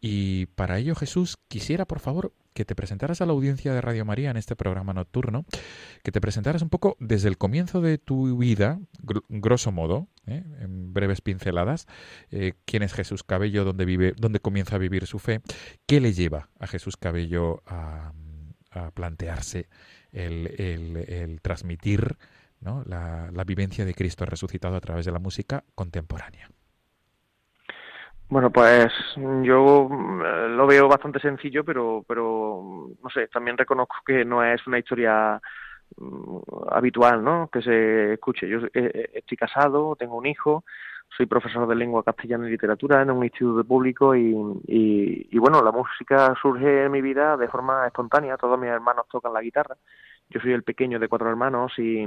Y para ello, Jesús, quisiera, por favor, que te presentaras a la audiencia de Radio María en este programa nocturno, que te presentaras un poco desde el comienzo de tu vida, gr- grosso modo, ¿eh? en breves pinceladas, eh, quién es Jesús Cabello, dónde vive, dónde comienza a vivir su fe, qué le lleva a Jesús Cabello a, plantearse el, transmitir la vivencia de Cristo resucitado a través de la música contemporánea. Bueno, pues yo mm, lo veo bastante sencillo, pero, pero no sé, también reconozco que no es una historia mm, habitual, ¿no? Que se escuche. Yo eh, estoy casado, tengo un hijo, soy profesor de lengua castellana y literatura en un instituto público y, y, y, bueno, la música surge en mi vida de forma espontánea. Todos mis hermanos tocan la guitarra. Yo soy el pequeño de cuatro hermanos y,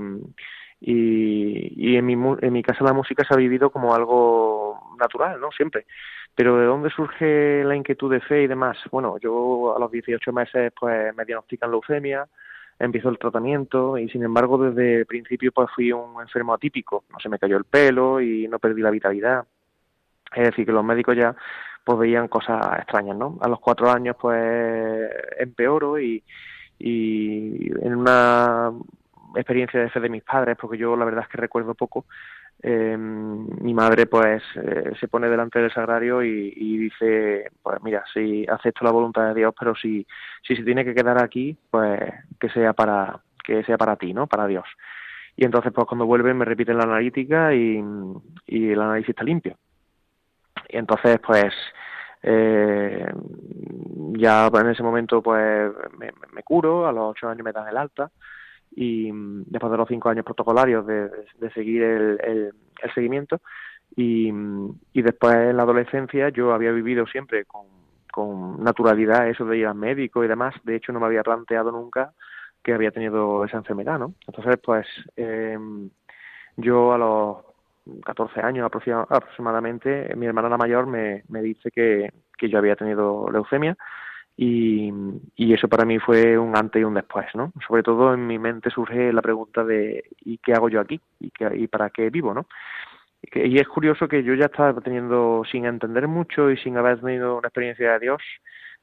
y, y en, mi, en mi casa la música se ha vivido como algo natural, ¿no? Siempre. Pero ¿de dónde surge la inquietud de fe y demás? Bueno, yo a los 18 meses pues me diagnostican leucemia, empiezo el tratamiento y sin embargo desde el principio pues fui un enfermo atípico, no se me cayó el pelo y no perdí la vitalidad. Es decir, que los médicos ya pues veían cosas extrañas, ¿no? A los cuatro años pues empeoro y, y en una experiencia de fe de mis padres, porque yo la verdad es que recuerdo poco, eh, mi madre pues eh, se pone delante del sagrario y, dice pues mira si acepto la voluntad de Dios pero si si se tiene que quedar aquí pues que sea para que sea para ti no para Dios y entonces pues cuando vuelven me repiten la analítica y, y el análisis está limpio. Y entonces pues eh, ya en ese momento pues me, me curo a los ocho años me dan el alta y mm, después de los cinco años protocolarios de, de seguir el, el, seguimiento y, mm, y, después en la adolescencia yo había vivido siempre con, con naturalidad eso de ir al médico y demás. De hecho no me había planteado nunca que había tenido esa enfermedad no entonces pues eh, yo a los 14 años aproximadamente mi hermana la mayor me, me dice que, que yo había tenido leucemia y, eso para mí fue un antes y un después, ¿no? Sobre todo en mi mente surge la pregunta de ¿y qué hago yo aquí? ¿Y, y para qué vivo, no? Y es curioso que yo ya estaba teniendo, sin entender mucho y sin haber tenido una experiencia de Dios,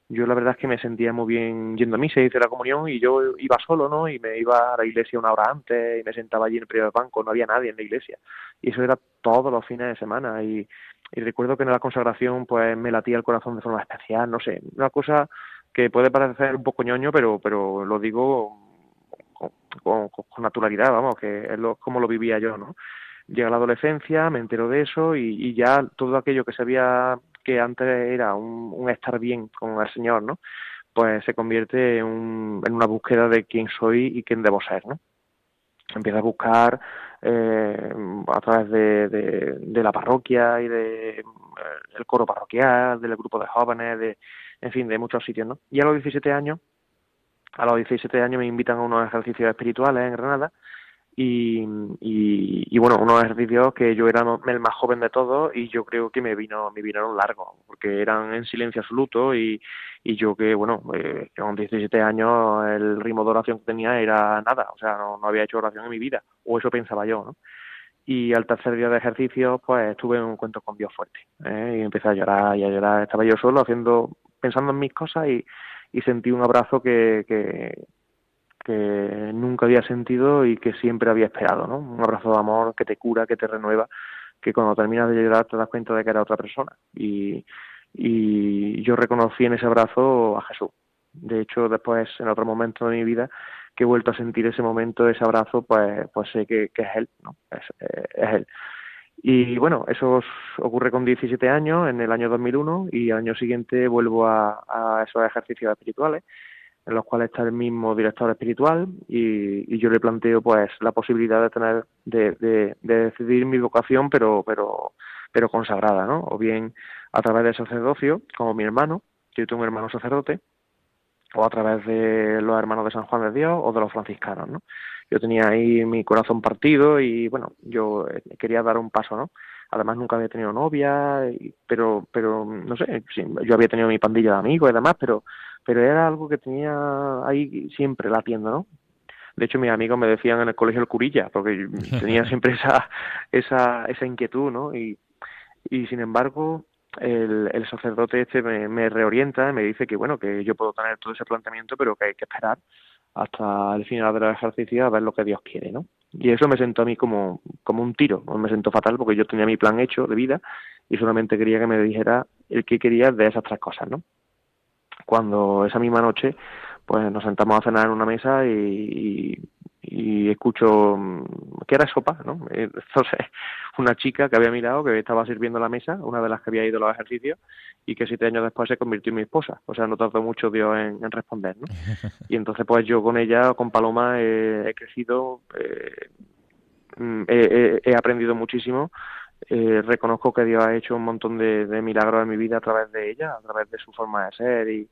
yo la verdad es que me sentía muy bien yendo a misa y hice la comunión y yo iba solo, ¿no? Y me iba a la iglesia una hora antes y me sentaba allí en el primer banco, no había nadie en la iglesia. Y eso era todos los fines de semana y y recuerdo que en la consagración pues me latía el corazón de forma especial, no sé, una cosa que puede parecer un poco ñoño, pero pero lo digo con, naturalidad, vamos, que es lo, como lo vivía yo, ¿no? Llega la adolescencia, me entero de eso y, y ya todo aquello que sabía que antes era un, un estar bien con el Señor, ¿no? Pues se convierte en, un, en una búsqueda de quién soy y quién debo ser, ¿no? Empieza a buscar eh, a través de, de, de, la parroquia y de eh, el coro parroquial, del grupo de jóvenes, de, en fin, de muchos sitios, ¿no? Y a los 17 años, a los 17 años me invitan a unos ejercicios espirituales en Granada y, y, y, bueno, unos ejercicios que yo era el más joven de todos y yo creo que me vino me vinieron largos, porque eran en silencio absoluto y, y yo que, bueno, eh, con 17 años el ritmo de oración que tenía era nada, o sea, no, había hecho oración en mi vida, o eso pensaba yo, ¿no? Y al tercer día de ejercicio, pues tuve un encuentro con Dios fuerte, ¿eh? y empecé a llorar y a llorar, estaba yo solo haciendo, pensando en mis cosas y, y sentí un abrazo que, que, que nunca había sentido y que siempre había esperado, ¿no? Un abrazo de amor que te cura, que te renueva, que cuando terminas de llorar te das cuenta de que era otra persona. Y, y yo reconocí en ese abrazo a Jesús. De hecho, después, en otro momento de mi vida, que he vuelto a sentir ese momento, ese abrazo, pues, pues sé que, es Él, ¿no? Eh, es Él. Y bueno, eso ocurre con 17 años, en el año 2001, y al año siguiente vuelvo a, a esos ejercicios espirituales, en los cuales está el mismo director espiritual, y, yo le planteo pues la posibilidad de tener, de decidir mi vocación, pero, pero, pero consagrada, ¿no? O bien a través del sacerdocio, como mi hermano, yo tengo un hermano sacerdote, o a través de los hermanos de San Juan de Dios o de los franciscanos, ¿no? Yo tenía ahí mi corazón partido y, bueno, yo eh, quería dar un paso, ¿no? Además nunca había tenido novia, pero, pero, no sé, yo había tenido mi pandilla de amigos y demás, pero, pero era algo que tenía ahí siempre latiendo, ¿no? De hecho, mis amigos me decían en el colegio el curilla, porque tenía siempre esa, esa, esa inquietud, ¿no? Y, y sin embargo, el, el sacerdote este me, me reorienta, me dice que bueno, que yo puedo tener todo ese planteamiento, pero que hay que esperar hasta el final del ejercicio a ver lo que Dios quiere, ¿no? Y eso me sentó a mí como, como un tiro, me sentó fatal porque yo tenía mi plan hecho de vida y solamente quería que me dijera el que quería de esas tres cosas, ¿no? Cuando esa misma noche, pues nos sentamos a cenar en una mesa y, y, y escucho mm, que era sopa, ¿no? Entonces, una chica que había mirado que estaba sirviendo la mesa, una de las que había ido a los ejercicios, y que siete años después se convirtió en mi esposa. O sea, no tardó mucho Dios en, en responder, ¿no? Y entonces, pues yo con ella, con Paloma, he, he crecido, eh, mm, he aprendido muchísimo. Eh, reconozco que Dios ha hecho un montón de, de milagros en mi vida a través de ella, a través de su forma de ser y,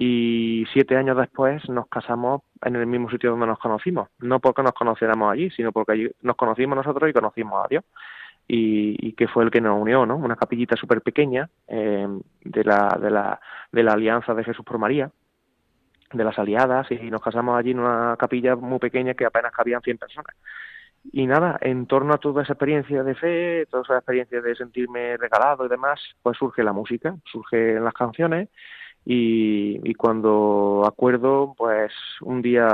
y siete años después nos casamos en el mismo sitio donde nos conocimos, no porque nos conociéramos allí, sino porque allí nos conocimos nosotros y conocimos a Dios y, que fue el que nos unió, ¿no? Una capillita súper pequeña eh, de la de la de la alianza de Jesús por María, de las aliadas y nos casamos allí en una capilla muy pequeña que apenas cabían 100 personas. Y nada, en torno a toda esa experiencia de fe, toda esa experiencia de sentirme regalado y demás, pues surge la música, surgen las canciones y, y cuando acuerdo, pues un día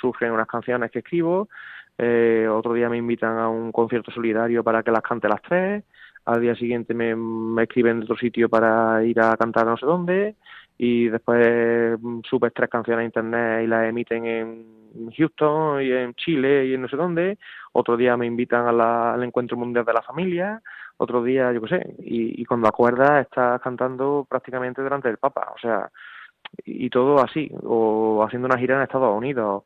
surgen unas canciones que escribo, eh, otro día me invitan a un concierto solidario para que las cante las tres, al día siguiente me, escriben de otro sitio para ir a cantar no sé dónde y después subes tres canciones a internet y las emiten en Houston y en Chile y en no sé dónde, otro día me invitan al encuentro mundial de la familia, otro día yo qué sé, y, cuando acuerdas estás cantando prácticamente delante del Papa, o sea, y todo así, o haciendo una gira en Estados Unidos,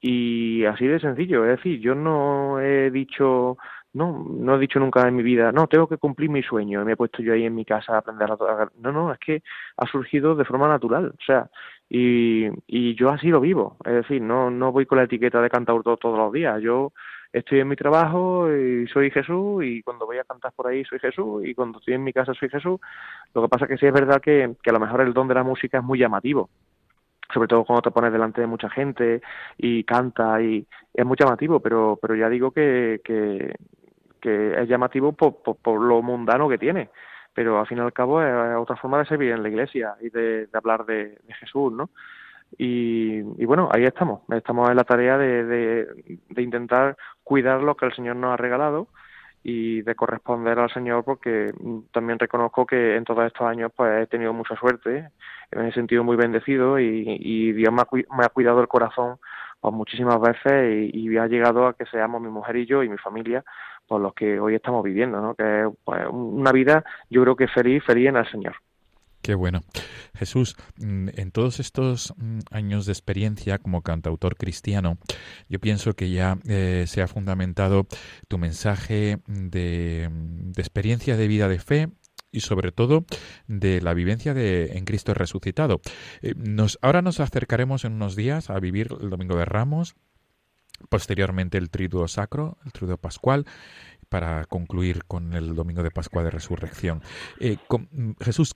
y así de sencillo, es decir, yo no he dicho, no, no he dicho nunca en mi vida, no, tengo que cumplir mi sueño, y me he puesto yo ahí en mi casa a aprender a no, no, es que ha surgido de forma natural, o sea, y, y yo así lo vivo, es decir, no, no voy con la etiqueta de cantautor todos los días, yo estoy en mi trabajo y soy Jesús y cuando voy a cantar por ahí soy Jesús y cuando estoy en mi casa soy Jesús. Lo que pasa es que sí es verdad que, a lo mejor el don de la música es muy llamativo, sobre todo cuando te pones delante de mucha gente y canta y es muy llamativo, pero pero ya digo que, que, es llamativo por, por, lo mundano que tiene, pero al fin y al cabo es otra forma de servir en la iglesia y de, hablar de Jesús, ¿no? Y, y bueno, ahí estamos, estamos en la tarea de, de, intentar cuidar lo que el Señor nos ha regalado y de corresponder al Señor porque también reconozco que en todos estos años pues he tenido mucha suerte, me he sentido muy bendecido y, y Dios me ha, me ha cuidado el corazón pues muchísimas veces y, y ha llegado a que seamos mi mujer y yo y mi familia por los que hoy estamos viviendo, ¿no? Que es pues, una vida yo creo que feliz, feliz en el Señor. Qué bueno. Jesús, mm, en todos estos mm, años de experiencia como cantautor cristiano, yo pienso que ya eh, se ha fundamentado tu mensaje de, de experiencia de vida de fe y sobre todo de la vivencia de en Cristo resucitado. Eh, nos, ahora nos acercaremos en unos días a vivir el Domingo de Ramos, posteriormente el Triduo Sacro, el Triduo Pascual, para concluir con el Domingo de Pascua de Resurrección. Eh, con- mm, Jesús,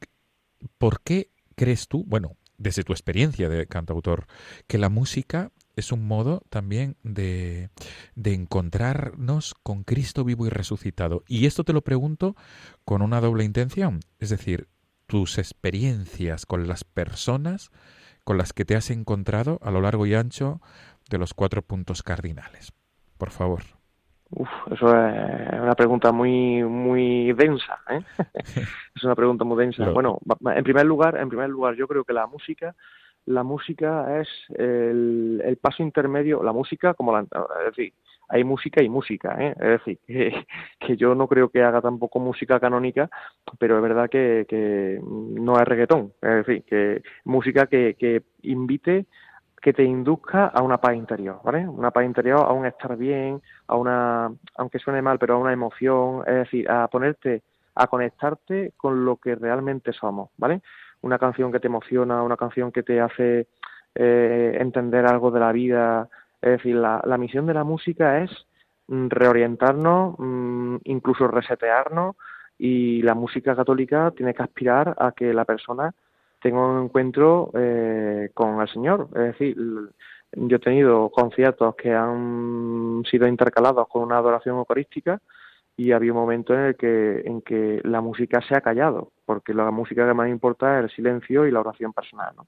¿por qué crees tú, bueno, desde tu experiencia de cantautor, que la música es un modo también de, de encontrarnos con Cristo vivo y resucitado? Y esto te lo pregunto con una doble intención, es decir, tus experiencias con las personas con las que te has encontrado a lo largo y ancho de los cuatro puntos cardinales. Por favor. Uf, eso es una pregunta muy muy densa, ¿eh? es una pregunta muy densa. Bueno, en primer lugar, en primer lugar, yo creo que la música, la música es el, el paso intermedio, la música como la, es decir, hay música y música, ¿eh? Es decir, que, que yo no creo que haga tampoco música canónica, pero es verdad que, que no es reggaetón, es decir, que música que, que invite que te induzca a una paz interior, ¿vale? Una paz interior, a un estar bien, a una, aunque suene mal, pero a una emoción, es decir, a ponerte, a conectarte con lo que realmente somos, ¿vale? Una canción que te emociona, una canción que te hace eh, entender algo de la vida, es decir, la, la misión de la música es mm, reorientarnos, mm, incluso resetearnos, y la música católica tiene que aspirar a que la persona tenga un encuentro eh, con el Señor. Es decir, yo he tenido conciertos que han sido intercalados con una adoración eucarística y había un momento en el que en que la música se ha callado, porque la música que más importa es el silencio y la oración personal, ¿no?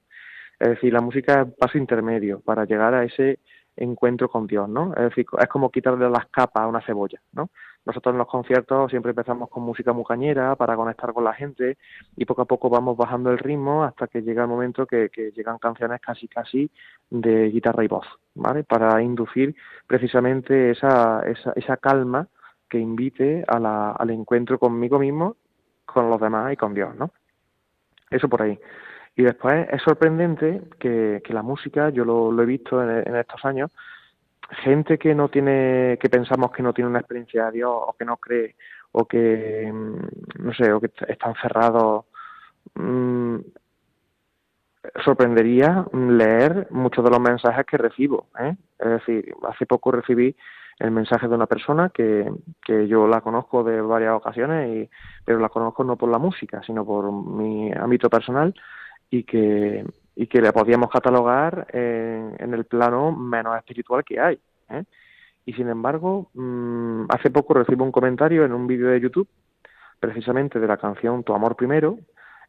Es decir, la música es paso intermedio para llegar a ese encuentro con Dios, ¿no? Es decir, es como quitarle las capas a una cebolla, ¿no? Nosotros en los conciertos siempre empezamos con música mucañera para conectar con la gente y poco a poco vamos bajando el ritmo hasta que llega el momento que, que llegan canciones casi casi de guitarra y voz, ¿vale? Para inducir precisamente esa, esa, esa calma que invite a la, al encuentro conmigo mismo, con los demás y con Dios, ¿no? Eso por ahí. Y después es sorprendente que, que la música, yo lo, lo he visto en, en estos años, gente que no tiene, que pensamos que no tiene una experiencia de Dios o que no cree o que, mm, no sé, o que están cerrados, mm, sorprendería leer muchos de los mensajes que recibo. ¿eh? Es decir, hace poco recibí el mensaje de una persona que, que yo la conozco de varias ocasiones, y, pero la conozco no por la música, sino por mi ámbito personal y que, y que le podíamos catalogar en, en el plano menos espiritual que hay. ¿eh? Y sin embargo, mmm, hace poco recibo un comentario en un vídeo de YouTube, precisamente de la canción Tu amor primero.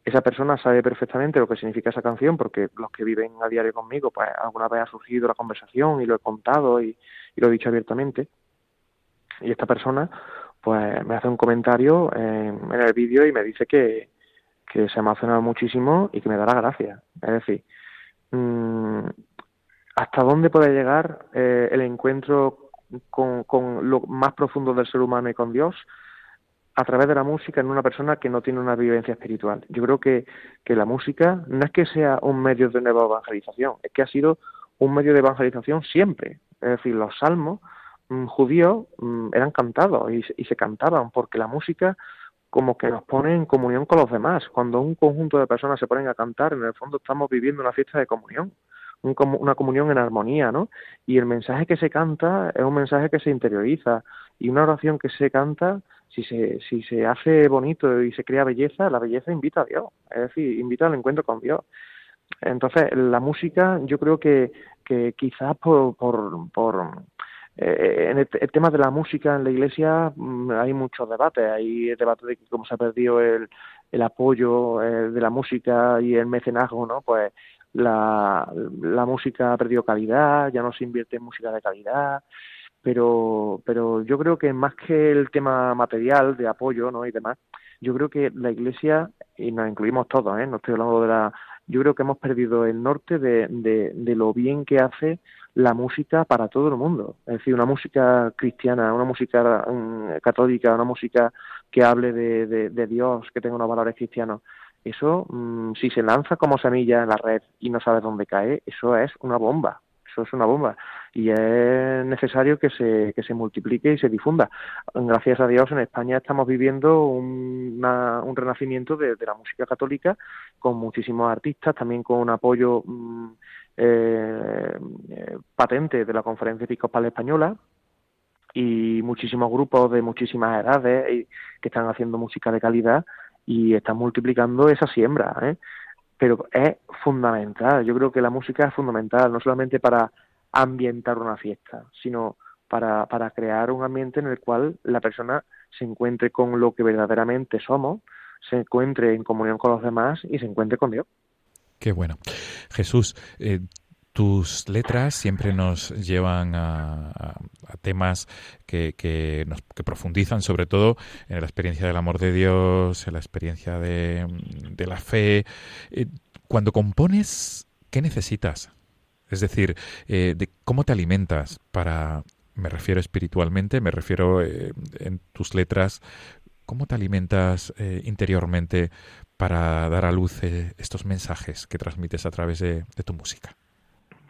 Esa persona sabe perfectamente lo que significa esa canción porque los que viven a diario conmigo, pues alguna vez ha surgido la conversación y lo he contado y, lo he dicho abiertamente. Y esta persona, pues me hace un comentario en, en el vídeo y me dice que, que se ha emocionado muchísimo y que me dará gracias. Es decir, mmm, ¿hasta dónde puede llegar eh, el encuentro con, lo más profundo del ser humano y con Dios? a través de la música en una persona que no tiene una vivencia espiritual. Yo creo que, que la música no es que sea un medio de nueva evangelización, es que ha sido un medio de evangelización siempre. Es decir, los salmos mmm, judíos mmm, eran cantados y se cantaban porque la música como que nos pone en comunión con los demás. Cuando un conjunto de personas se ponen a cantar, en el fondo estamos viviendo una fiesta de comunión, un, una comunión en armonía, ¿no? Y el mensaje que se canta es un mensaje que se interioriza y una oración que se canta, si se, si se hace bonito y se crea belleza, la belleza invita a Dios, es decir, invita al encuentro con Dios. Entonces, la música, yo creo que, que quizás por, por, por eh, en el, el, tema de la música en la iglesia mmm, hay muchos debates. Hay debate de cómo se ha perdido el, el apoyo eh, de la música y el mecenazgo, ¿no? Pues la, la música ha perdido calidad, ya no se invierte en música de calidad, pero, pero yo creo que más que el tema material de apoyo ¿no? y demás, yo creo que la Iglesia, y nos incluimos todos, ¿eh? no estoy hablando de la... Yo creo que hemos perdido el norte de, de, de lo bien que hace la música para todo el mundo. Es decir, una música cristiana, una música um, católica, una música que hable de, de, Dios, que tenga unos valores cristianos eso, mmm, si se lanza como semilla en la red y no sabe dónde cae, eso es una bomba. Eso es una bomba. Y es necesario que se, que se multiplique y se difunda. Gracias a Dios, en España estamos viviendo un, renacimiento de, la música católica con muchísimos artistas, también con un apoyo mmm, eh, eh, patente de la Conferencia Episcopal Española, y muchísimos grupos de muchísimas edades que están haciendo música de calidad y están multiplicando esa siembra, ¿eh? Pero es fundamental. Yo creo que la música es fundamental, no solamente para ambientar una fiesta, sino para, para crear un ambiente en el cual la persona se encuentre con lo que verdaderamente somos, se encuentre en comunión con los demás y se encuentre con Dios. Qué bueno. Jesús, eh, tus letras siempre nos llevan a, temas que, profundizan sobre todo en la experiencia del amor de Dios, en la experiencia de, la fe. Eh, cuando compones, ¿qué necesitas? Es decir, eh, de cómo te alimentas para, me refiero espiritualmente, me refiero eh, en tus letras, ¿cómo te alimentas interiormente para dar a luz estos mensajes que transmites a través de tu música?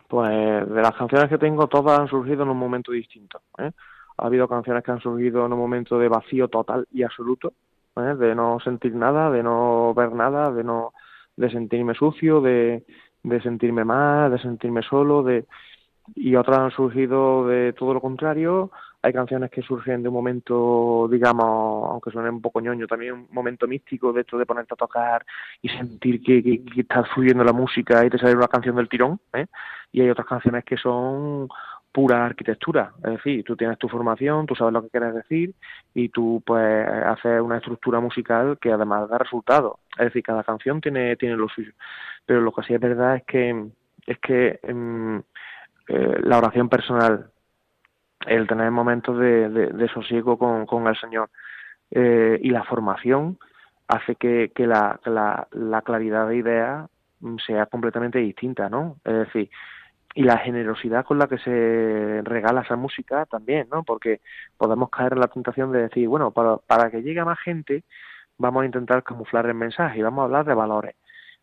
Pues de las canciones que tengo, todas han surgido en un momento distinto. ¿eh? Ha habido canciones que han surgido en un momento de vacío total y absoluto, ¿eh? de no sentir nada, de no ver nada, de no de sentirme sucio, de, de sentirme mal, de sentirme solo, de y otras han surgido de todo lo contrario. Hay canciones que surgen de un momento, digamos, aunque suene un poco ñoño, también un momento místico de esto de ponerte a tocar y sentir que, que, que está fluyendo la música y te sale una canción del tirón. ¿eh? Y hay otras canciones que son pura arquitectura, es decir, tú tienes tu formación, tú sabes lo que quieres decir y tú pues haces una estructura musical que además da resultados. Es decir, cada canción tiene tiene lo suyo. Pero lo que sí es verdad es que es que eh, eh, la oración personal el tener momentos de, de, sosiego con, con el Señor. Eh, y la formación hace que, que, la, la, la claridad de ideas mm, sea completamente distinta, ¿no? Es decir, y la generosidad con la que se regala esa música también, ¿no? Porque podemos caer en la tentación de decir, bueno, para, para que llegue a más gente, vamos a intentar camuflar el mensaje y vamos a hablar de valores,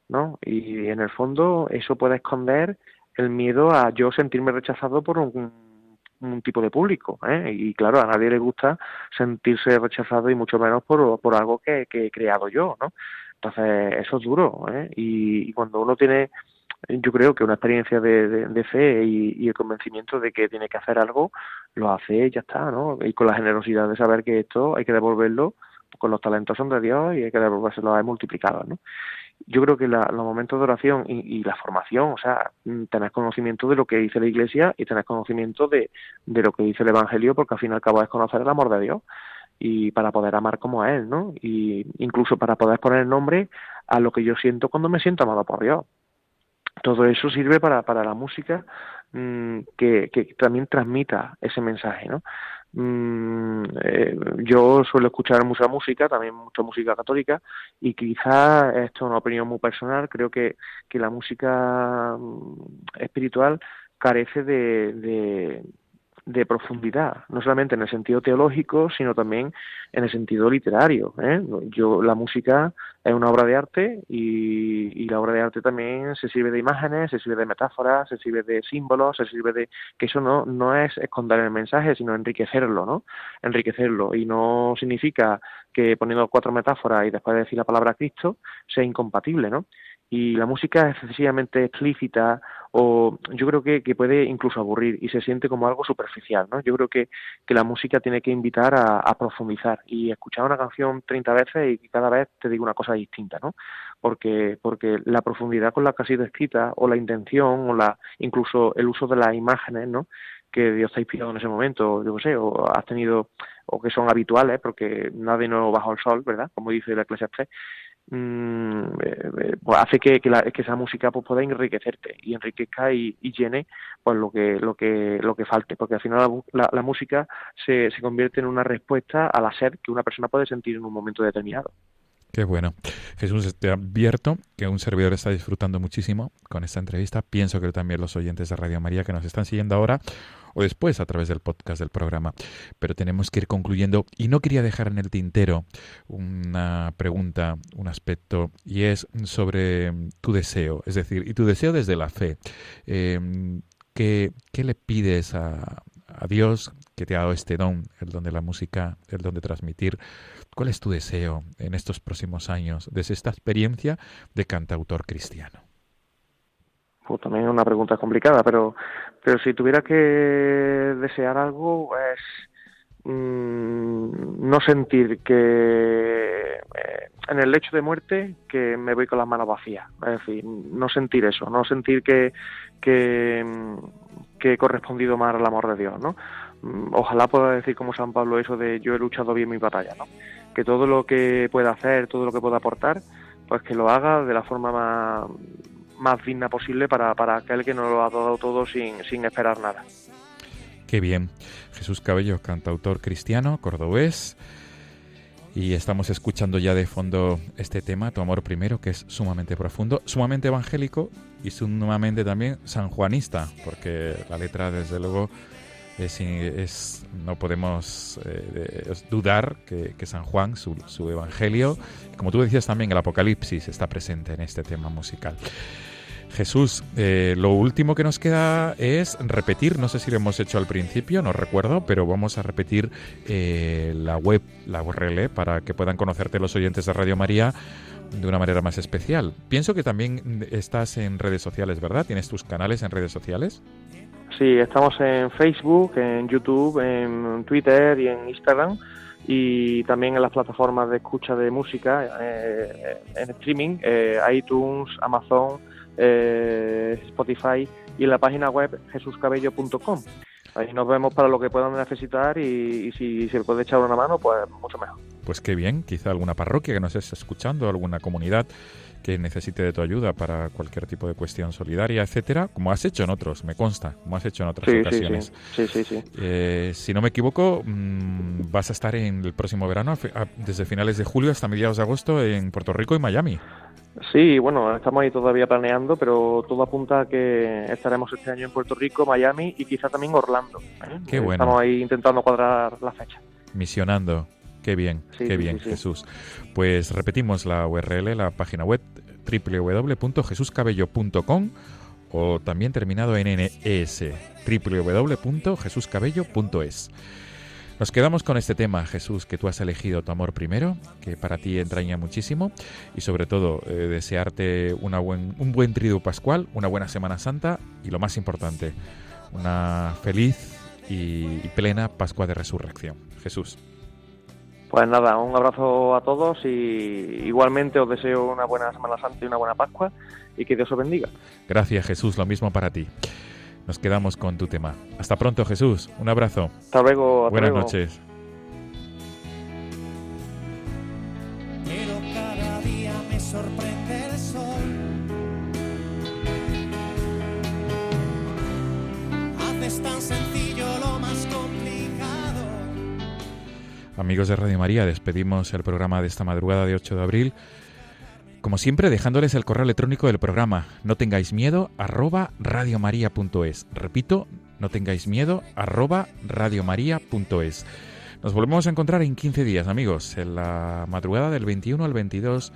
¿no? Y en el fondo eso puede esconder el miedo a yo sentirme rechazado por un, un tipo de público, ¿eh? Y claro, a nadie le gusta sentirse rechazado y mucho menos por, por algo que, que he creado yo, ¿no? Entonces, eso es duro, ¿eh? Y, y cuando uno tiene yo creo que una experiencia de, de, fe y, y, el convencimiento de que tiene que hacer algo, lo hace y ya está, ¿no? Y con la generosidad de saber que esto hay que devolverlo, con los talentos son de Dios y hay que devolvérselo a multiplicado, ¿no? Yo creo que la, los momentos de oración y, y, la formación, o sea, tener conocimiento de lo que dice la Iglesia y tener conocimiento de, de lo que dice el Evangelio, porque al fin y al cabo es conocer el amor de Dios y para poder amar como a Él, ¿no? Y incluso para poder poner nombre a lo que yo siento cuando me siento amado por Dios todo eso sirve para, para la música mmm, que, que también transmita ese mensaje, ¿no? Mm, eh, yo suelo escuchar mucha música, también mucha música católica, y quizá esto es una opinión muy personal, creo que, que la música espiritual carece de, de, de profundidad, no solamente en el sentido teológico, sino también en el sentido literario. ¿eh? Yo la música es una obra de arte y, la obra de arte también se sirve de imágenes, se sirve de metáforas, se sirve de símbolos, se sirve de que eso no no es esconder el mensaje, sino enriquecerlo, ¿no? Enriquecerlo y no significa que poniendo cuatro metáforas y después de decir la palabra Cristo sea incompatible, ¿no? y la música es excesivamente explícita o yo creo que, que, puede incluso aburrir y se siente como algo superficial, ¿no? Yo creo que, que la música tiene que invitar a, profundizar y escuchar una canción 30 veces y cada vez te digo una cosa distinta, ¿no? Porque, porque la profundidad con la que ha sido escrita o la intención o la incluso el uso de las imágenes, ¿no? que Dios te ha inspirado en ese momento, yo qué sé, o has tenido, o que son habituales, porque nadie no bajo el sol, ¿verdad? Como dice la Eclesiastes, mmm, eh, pues hace que, que, la, que, esa música pues pueda enriquecerte y enriquezca y, llene pues lo que lo que lo que falte porque al final la, la, la, música se, se convierte en una respuesta a la sed que una persona puede sentir en un momento determinado Qué bueno. Jesús, te advierto que un servidor está disfrutando muchísimo con esta entrevista. Pienso que también los oyentes de Radio María que nos están siguiendo ahora o después a través del podcast del programa. Pero tenemos que ir concluyendo y no quería dejar en el tintero una pregunta, un aspecto, y es sobre tu deseo, es decir, y tu deseo desde la fe. Eh, ¿qué, ¿Qué le pides a, a Dios que te ha dado este don, el don de la música, el don de transmitir? ¿Cuál es tu deseo en estos próximos años desde esta experiencia de cantautor cristiano? Pues también es una pregunta complicada, pero, pero si tuviera que desear algo es mmm, no sentir que eh, en el lecho de muerte que me voy con las manos vacías. Es decir, no sentir eso, no sentir que, que, que he correspondido más al amor de Dios, ¿no? Ojalá pueda decir como San Pablo eso de yo he luchado bien mi batalla, ¿no? que todo lo que pueda hacer, todo lo que pueda aportar, pues que lo haga de la forma más, más digna posible para, para aquel que nos lo ha dado todo sin, sin esperar nada. Qué bien. Jesús Cabello, cantautor cristiano, cordobés. Y estamos escuchando ya de fondo este tema, Tu amor primero, que es sumamente profundo, sumamente evangélico y sumamente también sanjuanista, porque la letra, desde luego, no podemos eh, dudar que, que, San Juan, su, su, evangelio, como tú decías también, el Apocalipsis está presente en este tema musical. Jesús, eh, lo último que nos queda es repetir, no sé si lo hemos hecho al principio, no recuerdo, pero vamos a repetir eh, la web, la URL, para que puedan conocerte los oyentes de Radio María de una manera más especial. Pienso que también estás en redes sociales, ¿verdad? ¿Tienes tus canales en redes sociales? Sí, estamos en Facebook, en YouTube, en Twitter y en Instagram y también en las plataformas de escucha de música, eh, en streaming, eh, iTunes, Amazon, eh, Spotify y en la página web jesuscabello.com. Ahí nos vemos para lo que puedan necesitar y, y si se puede echar una mano, pues mucho mejor. Pues qué bien, quizá alguna parroquia que nos esté escuchando, alguna comunidad que necesite de tu ayuda para cualquier tipo de cuestión solidaria, etcétera, como has hecho en otros, me consta, como has hecho en otras Sí, ocasiones. sí, sí, sí, sí. Eh, si no me equivoco, mm, vas a estar en el próximo verano, a fi- a- desde finales de julio hasta mediados de agosto, en Puerto Rico y Miami. Sí, bueno, estamos ahí todavía planeando, pero todo apunta a que estaremos este año en Puerto Rico, Miami y quizá también Orlando. ¿eh? Qué bueno. Estamos ahí intentando cuadrar la fecha. Misionando. Qué bien, Sí, qué sí, bien, sí. Jesús. Pues repetimos la URL, la página web www.jesuscabello.com o también terminado en NES, www.jesuscabello.es. Nos quedamos con este tema, Jesús, que tú has elegido tu amor primero, que para ti entraña muchísimo, y sobre todo eh, desearte una buen, un buen triduo pascual, una buena Semana Santa y lo más importante, una feliz y, y plena Pascua de Resurrección. Jesús. Pues nada, un abrazo a todos y igualmente os deseo una buena Semana Santa y una buena Pascua y que Dios os bendiga. Gracias Jesús, lo mismo para ti. Nos quedamos con tu tema. Hasta pronto Jesús, un abrazo. Hasta luego. hasta Buenas luego. noches. Amigos de Radio María, despedimos el programa de esta madrugada de 8 de abril. Como siempre, dejándoles el correo electrónico del programa. No tengáis miedo, arroba radiomaria.es. Repito, no tengáis miedo, arroba radiomaria.es. Nos volvemos a encontrar en 15 días, amigos, en la madrugada del 21 al 22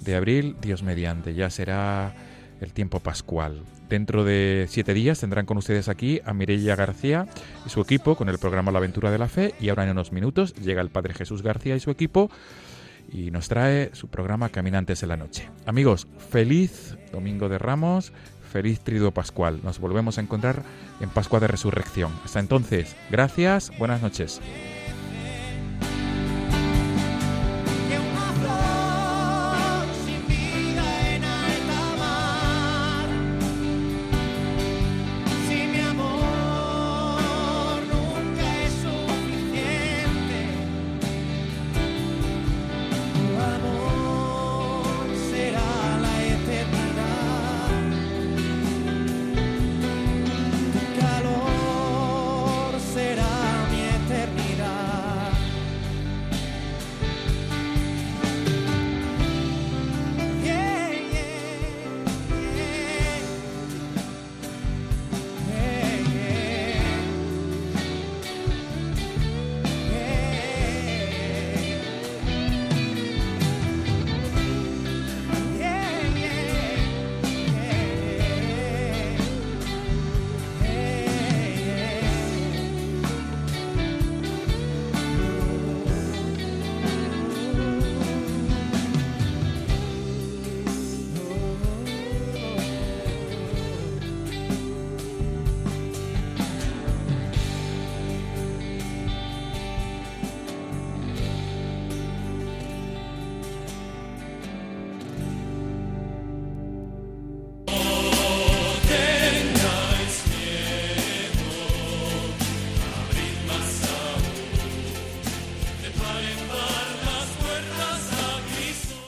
de abril, Dios mediante. Ya será el tiempo pascual. Dentro de siete días tendrán con ustedes aquí a Mireia García y su equipo con el programa La Aventura de la Fe. Y ahora en unos minutos llega el Padre Jesús García y su equipo y nos trae su programa Caminantes en la Noche. Amigos, feliz Domingo de Ramos, feliz Triduo Pascual. Nos volvemos a encontrar en Pascua de Resurrección. Hasta entonces, gracias, buenas noches.